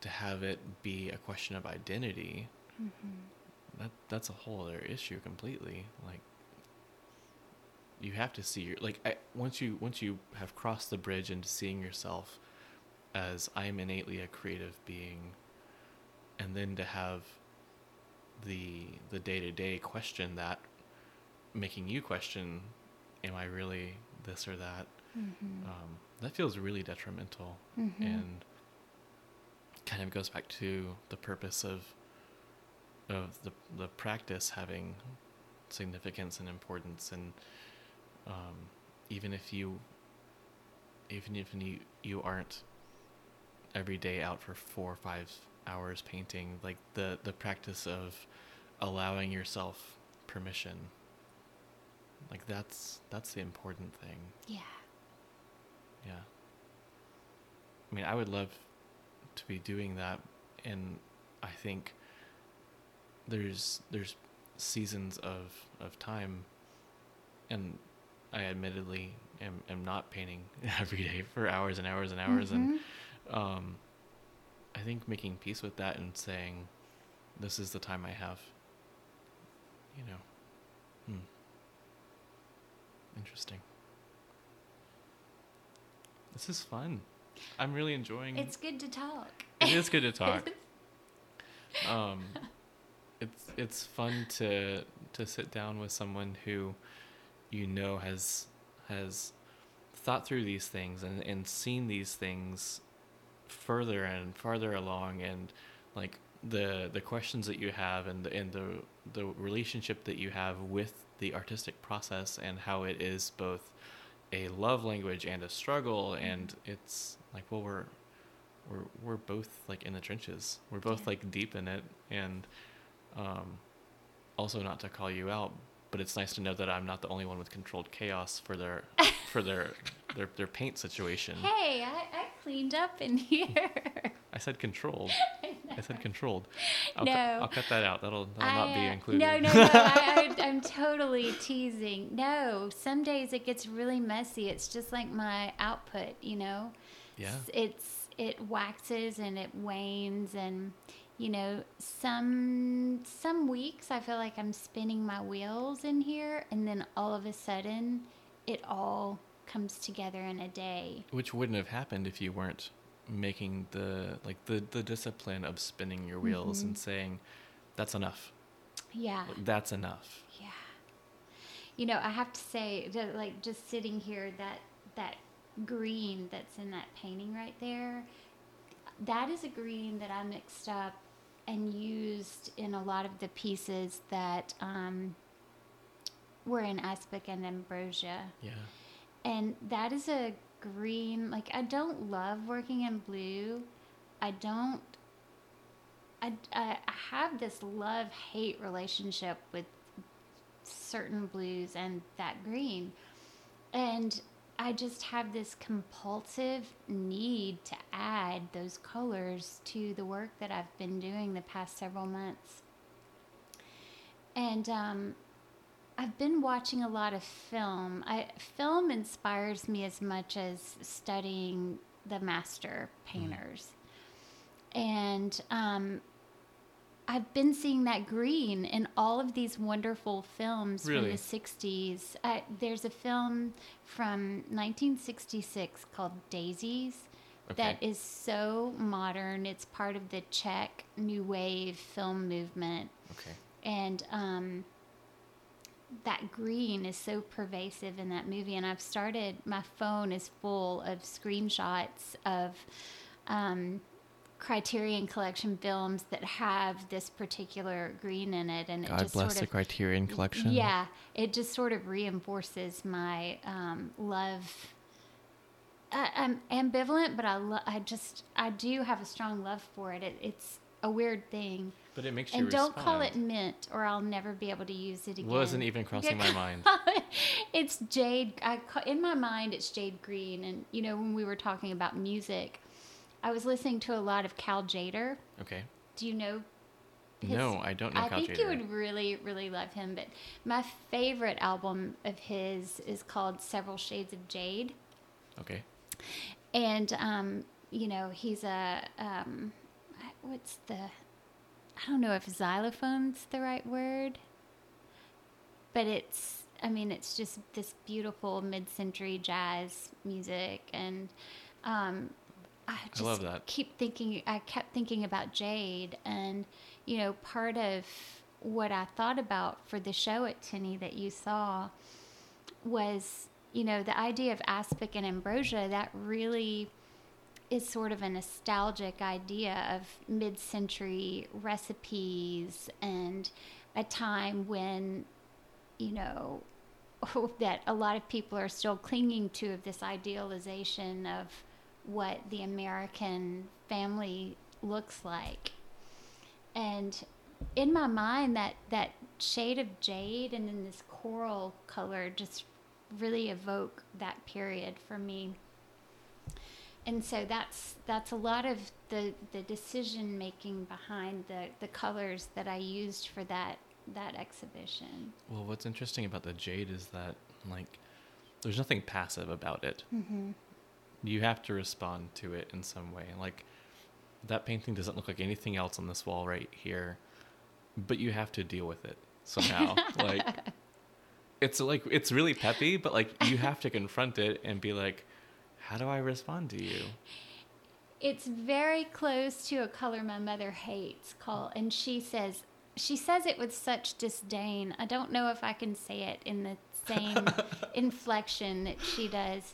to have it be a question of identity Mm-hmm. that that's a whole other issue completely like you have to see your like I, once you once you have crossed the bridge into seeing yourself as i am innately a creative being and then to have the the day-to-day question that making you question am i really this or that Mm-hmm. um, that feels really detrimental Mm-hmm. and kind of goes back to the purpose of of the the practice having significance and importance and um, even if you even if you you aren't every day out for four or five hours painting like the the practice of allowing yourself permission like that's that's the important thing yeah. yeah. I mean, I would love to be doing that, and I think there's there's seasons of of time, and I admittedly am am not painting (laughs) every day for hours and hours and hours, and Mhm. um, I think making peace with that and saying, this is the time I have. You know, hmm. Interesting. This is fun. I'm really enjoying. It. It's good to talk. it is good to (laughs) talk. (laughs) Um, it's it's fun to to sit down with someone who you know has has thought through these things and, and seen these things further and farther along and like the the questions that you have and the, and the the relationship that you have with the artistic process and how it is both a love language and a struggle mm-hmm. and it's like well we're we're we're both like in the trenches. We're both like deep in it and um also not to call you out but it's nice to know that I'm not the only one with controlled chaos for their (laughs) for their their their paint situation Hey, I, I cleaned up in (laughs) here. I said controlled (laughs) I I said controlled. I'll, No. cu- I'll cut that out. That'll, that'll I, not be uh, included. No, no, no. I, I, I'm totally teasing. No, some days it gets really messy. It's just like my output, you know. Yeah. It's it waxes and it wanes, and you know, some some weeks I feel like I'm spinning my wheels in here, and then all of a sudden, it all comes together in a day. Which wouldn't have happened if you weren't making the like the the discipline of spinning your wheels Mm-hmm. and saying, "That's enough. Yeah. That's enough." Yeah. You know, I have to say that like just sitting here that that green that's in that painting right there, that is a green that I mixed up and used in a lot of the pieces that um, were in Aspic and Ambrosia. Yeah. And that is a green, like, I don't love working in blue. I don't, I, I I have this love hate relationship with certain blues and that green. And I just have this compulsive need to add those colors to the work that I've been doing the past several months. And um, I've been watching a lot of film. I, film inspires me as much as studying the master painters. And um, I've been seeing that green in all of these wonderful films Really? from the 60s. Uh, there's a film from 1966 called Daisies that Okay. is so modern. It's part of the Czech New Wave film movement Okay. and um, that green is so pervasive in that movie and i've started my phone is full of screenshots of um, criterion collection films that have this particular green in it and it God just bless sort the of Criterion Collection. yeah it just sort of reinforces my um, love I, i'm ambivalent but i lo- i just i do have a strong love for it, it it's a weird thing But it makes you and don't call it mint, or I'll never be able to use it again. It wasn't even crossing my mind. (laughs) it's jade. I ca- in my mind, it's jade green. And you know, when we were talking about music, I was listening to a lot of Cal Tjader. Okay. Do you know? his- No, I don't know I Cal think you would really, really love him. But my favorite album of his is called Several Shades of Jade Okay. and um, you know he's a um, what's the I don't know if xylophone's the right word, but it's I mean it's just this beautiful mid-century jazz music, and um, I just love that. keep thinking I kept thinking about Jade, and you know part of what I thought about for the show at Tinney that you saw was you know the idea of aspic and ambrosia that really is sort of a nostalgic idea of mid-century recipes and a time when you know (laughs) that a lot of people are still clinging to of this idealization of what the American family looks like. And in my mind that that shade of jade and then this coral color just really evoke that period for me and so that's that's a lot of the the decision making behind the the colors that I used for that that exhibition. Well, what's interesting about the jade is that like there's nothing passive about it. Mm-hmm. You have to respond to it in some way. Like that painting doesn't look like anything else on this wall right here, but you have to deal with it somehow. (laughs) like it's like it's really peppy, but like you have to confront it and be like, how do I respond to you? It's very close to a color my mother hates called and she says she says it with such disdain. I don't know if I can say it in the same (laughs) inflection that she does.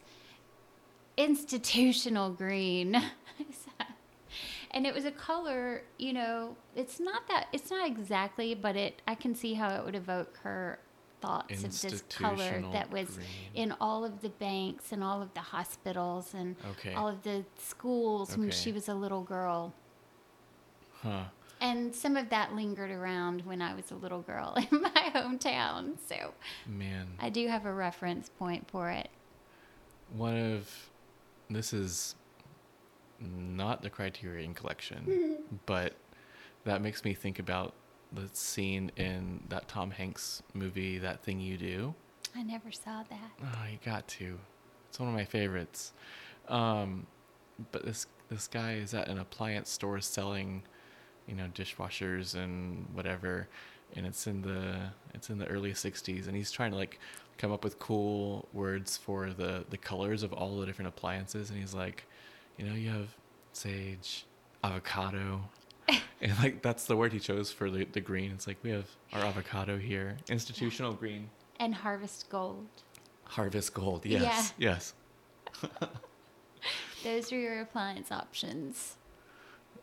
Institutional green. (laughs) and it was a color, you know, it's not that it's not exactly, but it I can see how it would evoke her thoughts of this color that was green. in all of the banks and all of the hospitals and Okay. all of the schools when she was a little girl. Huh. And some of that lingered around when I was a little girl (laughs) in my hometown. So Man. I do have a reference point for it. One of this is not the Criterion collection, (laughs) but that makes me think about the scene in that Tom Hanks movie, That Thing You Do. I never saw that. Oh, you got to. It's one of my favorites. Um, but this this guy is at an appliance store selling, you know, dishwashers and whatever, and it's in the it's in the early '60s, and he's trying to like come up with cool words for the the colors of all the different appliances, and he's like, you know, you have sage, avocado. (laughs) and like that's the word he chose for the, the green. It's like we have our avocado here, institutional green. And Harvest Gold. Harvest Gold. Yes. Yes. (laughs) Those are your appliance options.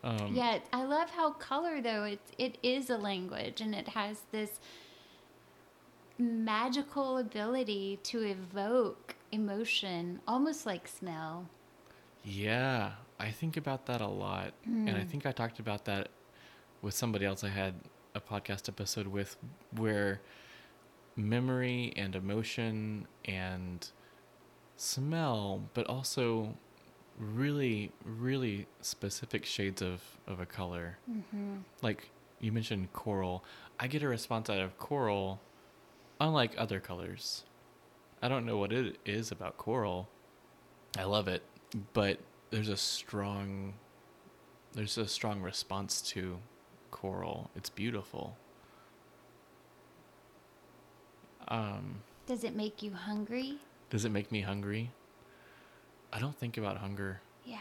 Um, yeah, I love how color though it it is a language and it has this magical ability to evoke emotion, almost like smell. Yeah, I think about that a lot. And I think I talked about that with somebody else I had a podcast episode with where memory and emotion and smell, but also really, really specific shades of, of a color. Mm-hmm. Like you mentioned coral. I get a response out of coral unlike other colors. I don't know what it is about coral. I love it, but there's a strong there's a strong response to coral. It's beautiful. Um, Does it make you hungry? does it make me hungry? I don't think about hunger. Yeah.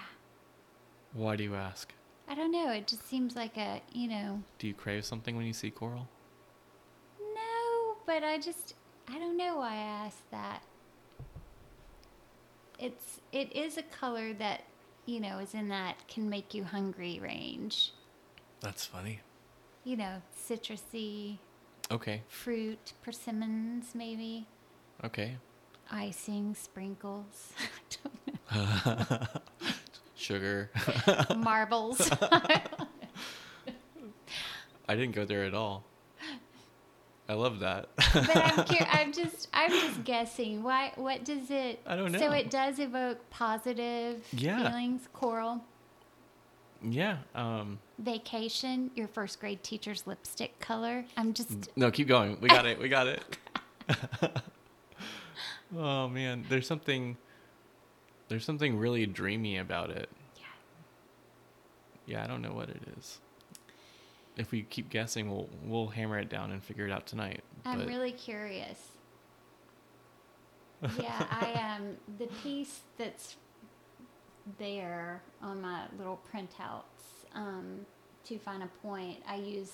Why do you ask? I don't know. It just seems like a, you know, Do you crave something when you see coral? But I just, I don't know why I asked that. It's, it is a color that, you know, is in that can make you hungry range. That's funny. You know, citrusy, Okay. fruit, persimmons, maybe, Okay. icing, sprinkles, (laughs) I Sugar. don't know, (laughs) marbles. (laughs) I didn't go there at all. I love that. but I'm (laughs) cur- I'm just I'm just guessing. Why? What does it? I don't know. So it does evoke positive Yeah. feelings. Coral, yeah. Um, vacation, your first grade teacher's lipstick color. I'm just no, keep going. We got it. We got it. (laughs) oh man, there's something. There's something really dreamy about it. yeah. Yeah, I don't know what it is. If we keep guessing, we'll we'll hammer it down and figure it out tonight. I'm but really curious. yeah, I (laughs) um the piece that's there on my little printouts um, to find a point. I used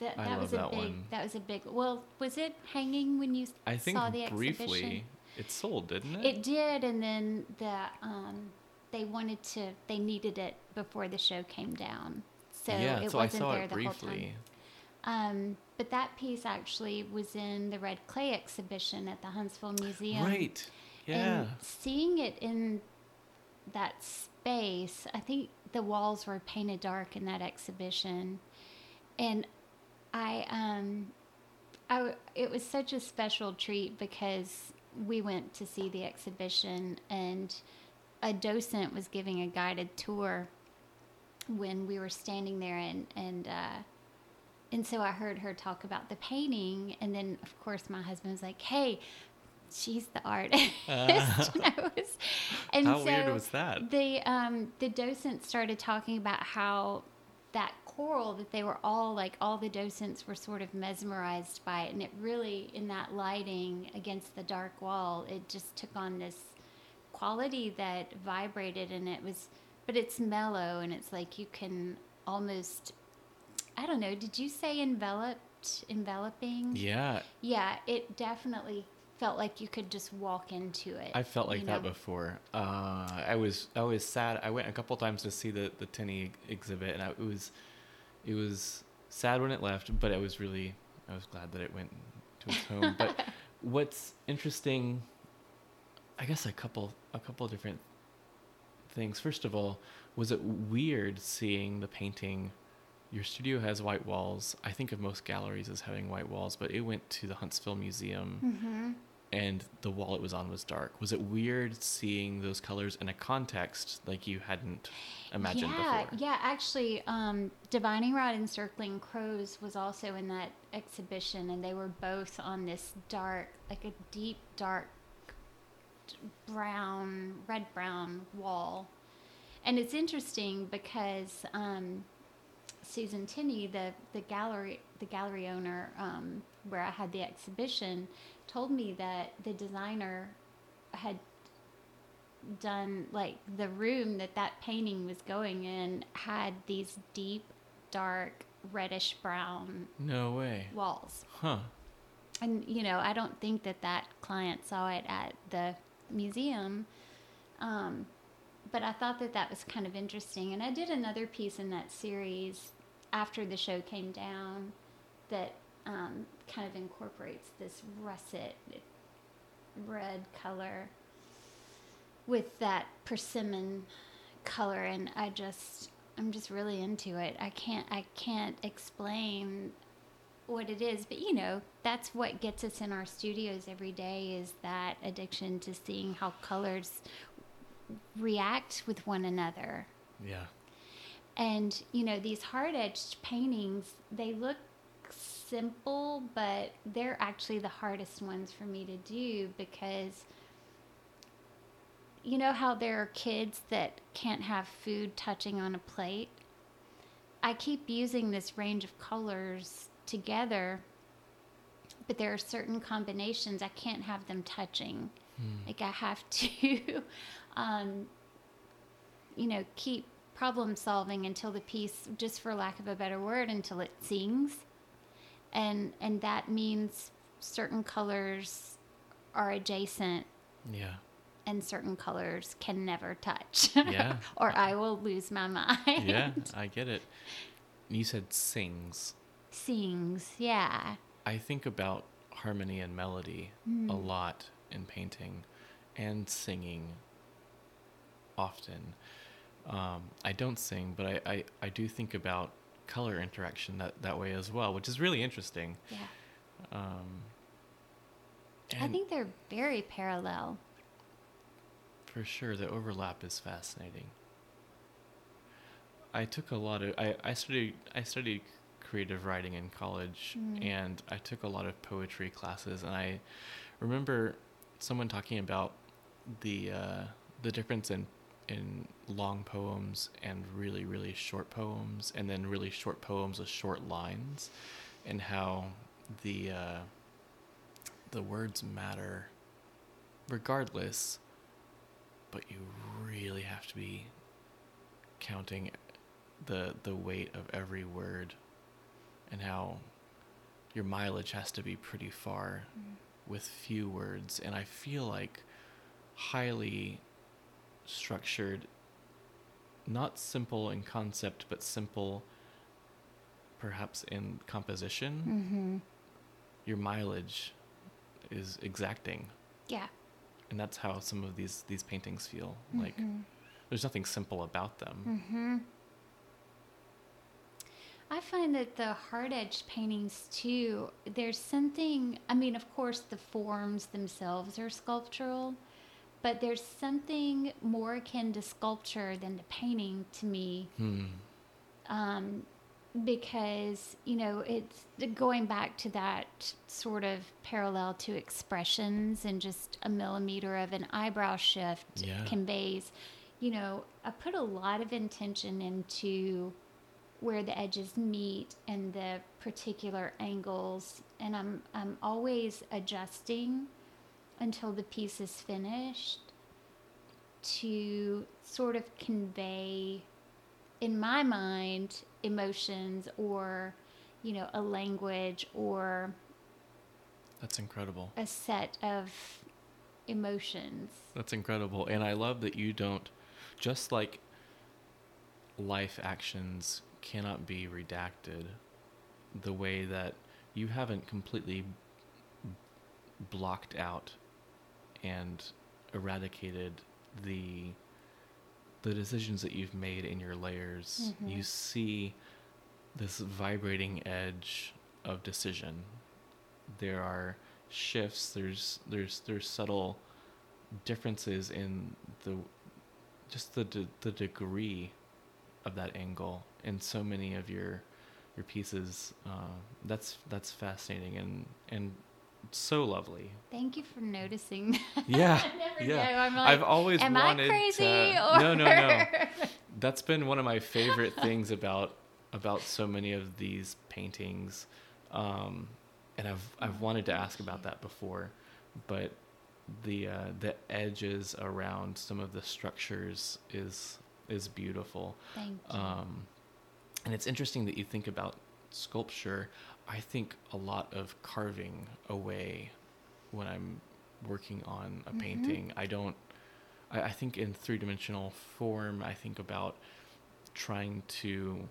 that. I That was a that big. one. That was a big. Well, was it hanging when you I think saw the exhibition? briefly it sold, didn't it? It did, and then the um, they wanted to. They needed it before the show came down, so yeah, it so I wasn't saw there it the whole time. briefly. Um, but that piece actually was in the Red Clay exhibition at the Huntsville Museum. Right. Yeah. And seeing it in that space, I think the walls were painted dark in that exhibition, and I um, I it was such a special treat because we went to see the exhibition and a docent was giving a guided tour when we were standing there and and uh, and so I heard her talk about the painting and then of course my husband was like, "Hey, she's the artist." (laughs) was, (laughs) and How so weird was that? the um, the docent started talking about how that coral that they were all like all the docents were sort of mesmerized by it and it really in that lighting against the dark wall it just took on this quality that vibrated and it was but it's mellow and it's like you can almost i don't know did you say enveloped enveloping Yeah, yeah it definitely felt like you could just walk into it I felt like you that before. Uh, I was I was sad. I went a couple times to see the the Tinney exhibit, and I, it was it was sad when it left, but I was really I was glad that it went to its home. but (laughs) what's interesting, I guess a couple a couple different things. First of all, was it weird seeing the painting? Your studio has white walls. I think of most galleries as having white walls, but it went to the Huntsville Museum Mhm. and the wall it was on was dark. Was it weird seeing those colors in a context like you hadn't imagined yeah, before? Yeah, actually, um, Divining Rod and Circling Crows was also in that exhibition, and they were both on this dark, like a deep dark brown, red brown wall. And it's interesting because um, Susan Tinney, the, the gallery the gallery owner um, where I had the exhibition, told me that the designer had done like the room that that painting was going in had these deep, dark, reddish brown No way. walls. Huh. And you know, I don't think that that client saw it at the museum. Um, but I thought that that was kind of interesting. And I did another piece in that series after the show came down that um, kind of incorporates this russet red color with that persimmon color and I just I'm just really into it. I can't I can't explain what it is, but you know, that's what gets us in our studios every day is that addiction to seeing how colors react with one another. Yeah. And you know, these hard-edged paintings, they look simple, but they're actually the hardest ones for me to do because you know how there are kids that can't have food touching on a plate? I keep using this range of colors together, but there are certain combinations I can't have them touching. Like I have (laughs) to, um, you know, keep problem solving until the piece, just for lack of a better word, until it sings, and and that means certain colors are adjacent Yeah. and certain colors can never touch. Yeah. (laughs) or I will lose my (laughs) mind. Yeah, I get it. You said sings. Sings, yeah. I think about harmony and melody a lot in painting and singing often. Um, I don't sing, but I, I, I do think about color interaction that, that way as well, which is really interesting. Yeah. Um, I think they're very parallel. for sure the overlap is fascinating. I took a lot of I, I studied I studied creative writing in college Mm. and I took a lot of poetry classes and I remember someone talking about the uh, the difference in in long poems and really really short poems and then really short poems with short lines and how the uh, the words matter regardless but you really have to be counting the the weight of every word and how your mileage has to be pretty far with few words and i feel like highly structured not simple in concept but simple perhaps in composition Mm-hmm. your mileage is exacting Yeah. and that's how some of these these paintings feel like Mhm. there's nothing simple about them Mm-hmm. I find that the hard edge paintings too, there's something, I mean, of course, the forms themselves are sculptural, but there's something more akin to sculpture than to painting to me. hmm. Um, because, you know, it's going back to that sort of parallel to expressions and just a millimeter of an eyebrow shift Yeah. conveys, you know, I put a lot of intention into where the edges meet and the particular angles and I'm I'm always adjusting until the piece is finished to sort of convey in my mind emotions or you know a language or that's incredible a set of emotions That's incredible. And I love that you don't, just like life actions cannot be redacted, the way that you haven't completely blocked out and eradicated the the decisions that you've made in your layers Mhm. you see this vibrating edge of decision there are shifts. There's there's there's subtle differences in the just the de- the degree of that angle in so many of your your pieces. Uh, that's that's fascinating and and so lovely. Thank you for noticing. (laughs) Yeah, I (laughs) never yeah. know. I'm like, I've always am wanted I crazy? to. Or... No, no, no. (laughs) That's been one of my favorite things about about so many of these paintings, um, and I've I've wanted to ask about that before, but the uh, the edges around some of the structures is is beautiful. Thank you. Um, and it's interesting that you think about sculpture. I think a lot of carving away when I'm working on a Mhm. painting. I don't. I, I think in three dimensional form. I think about trying to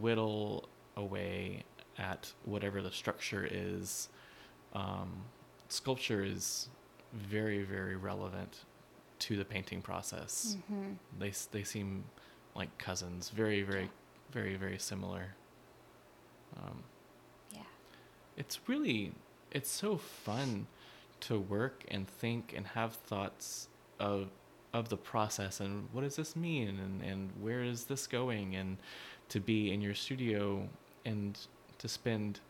whittle away at whatever the structure is. Um, sculpture is very very relevant to the painting process. Hmm they they seem like cousins. Very very very very similar. Um, Yeah. it's really it's so fun to work and think and have thoughts of of the process and what does this mean and, and where is this going? And to be in your studio and to spend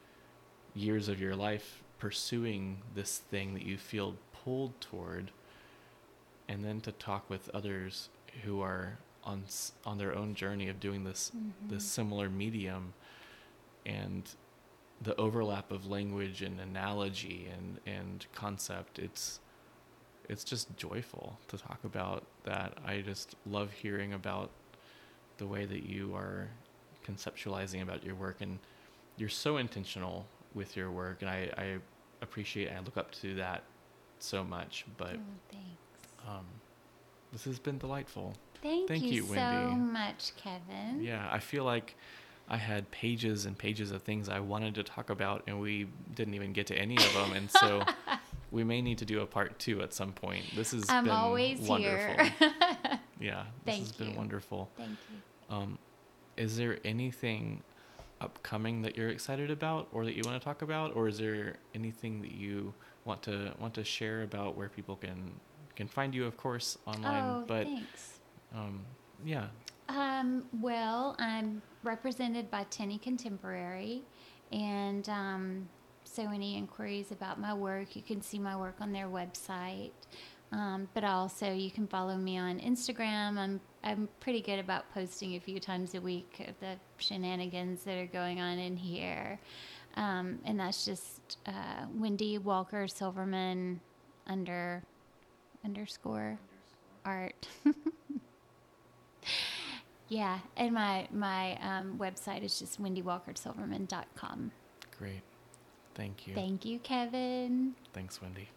years of your life pursuing this thing that you feel pulled toward and then to talk with others who are on on their own journey of doing this this Mhm. similar medium and the overlap of language and analogy and and concept it's it's just joyful to talk about that i just love hearing about the way that you are conceptualizing about your work and you're so intentional with your work and i i appreciate and i look up to that so much but Oh, thanks. Um this has been delightful Thank, thank you, you, so much, Kevin. Yeah, I feel like I had pages and pages of things I wanted to talk about, and we didn't even get to any of them. And so (laughs) we may need to do a part two at some point. This has I'm been always wonderful. here. (laughs) yeah, this Thank has been wonderful. Thank you. Um, is there anything upcoming that you're excited about, or that you want to talk about, or is there anything that you want to want to share about where people can can find you, of course, online? oh, but thanks. um, yeah, Um, well, I'm represented by Tinney Contemporary, and um, so any inquiries about my work, you can see my work on their website. Um, but also, you can follow me on Instagram. I'm I'm pretty good about posting a few times a week of the shenanigans that are going on in here, um, and that's just uh, Wendy Walker Silverman under underscore art. (laughs) Yeah, and my my um, website is just wendywalkersilverman.com. great. Thank you. Thank you, Kevin. Thanks, Wendy.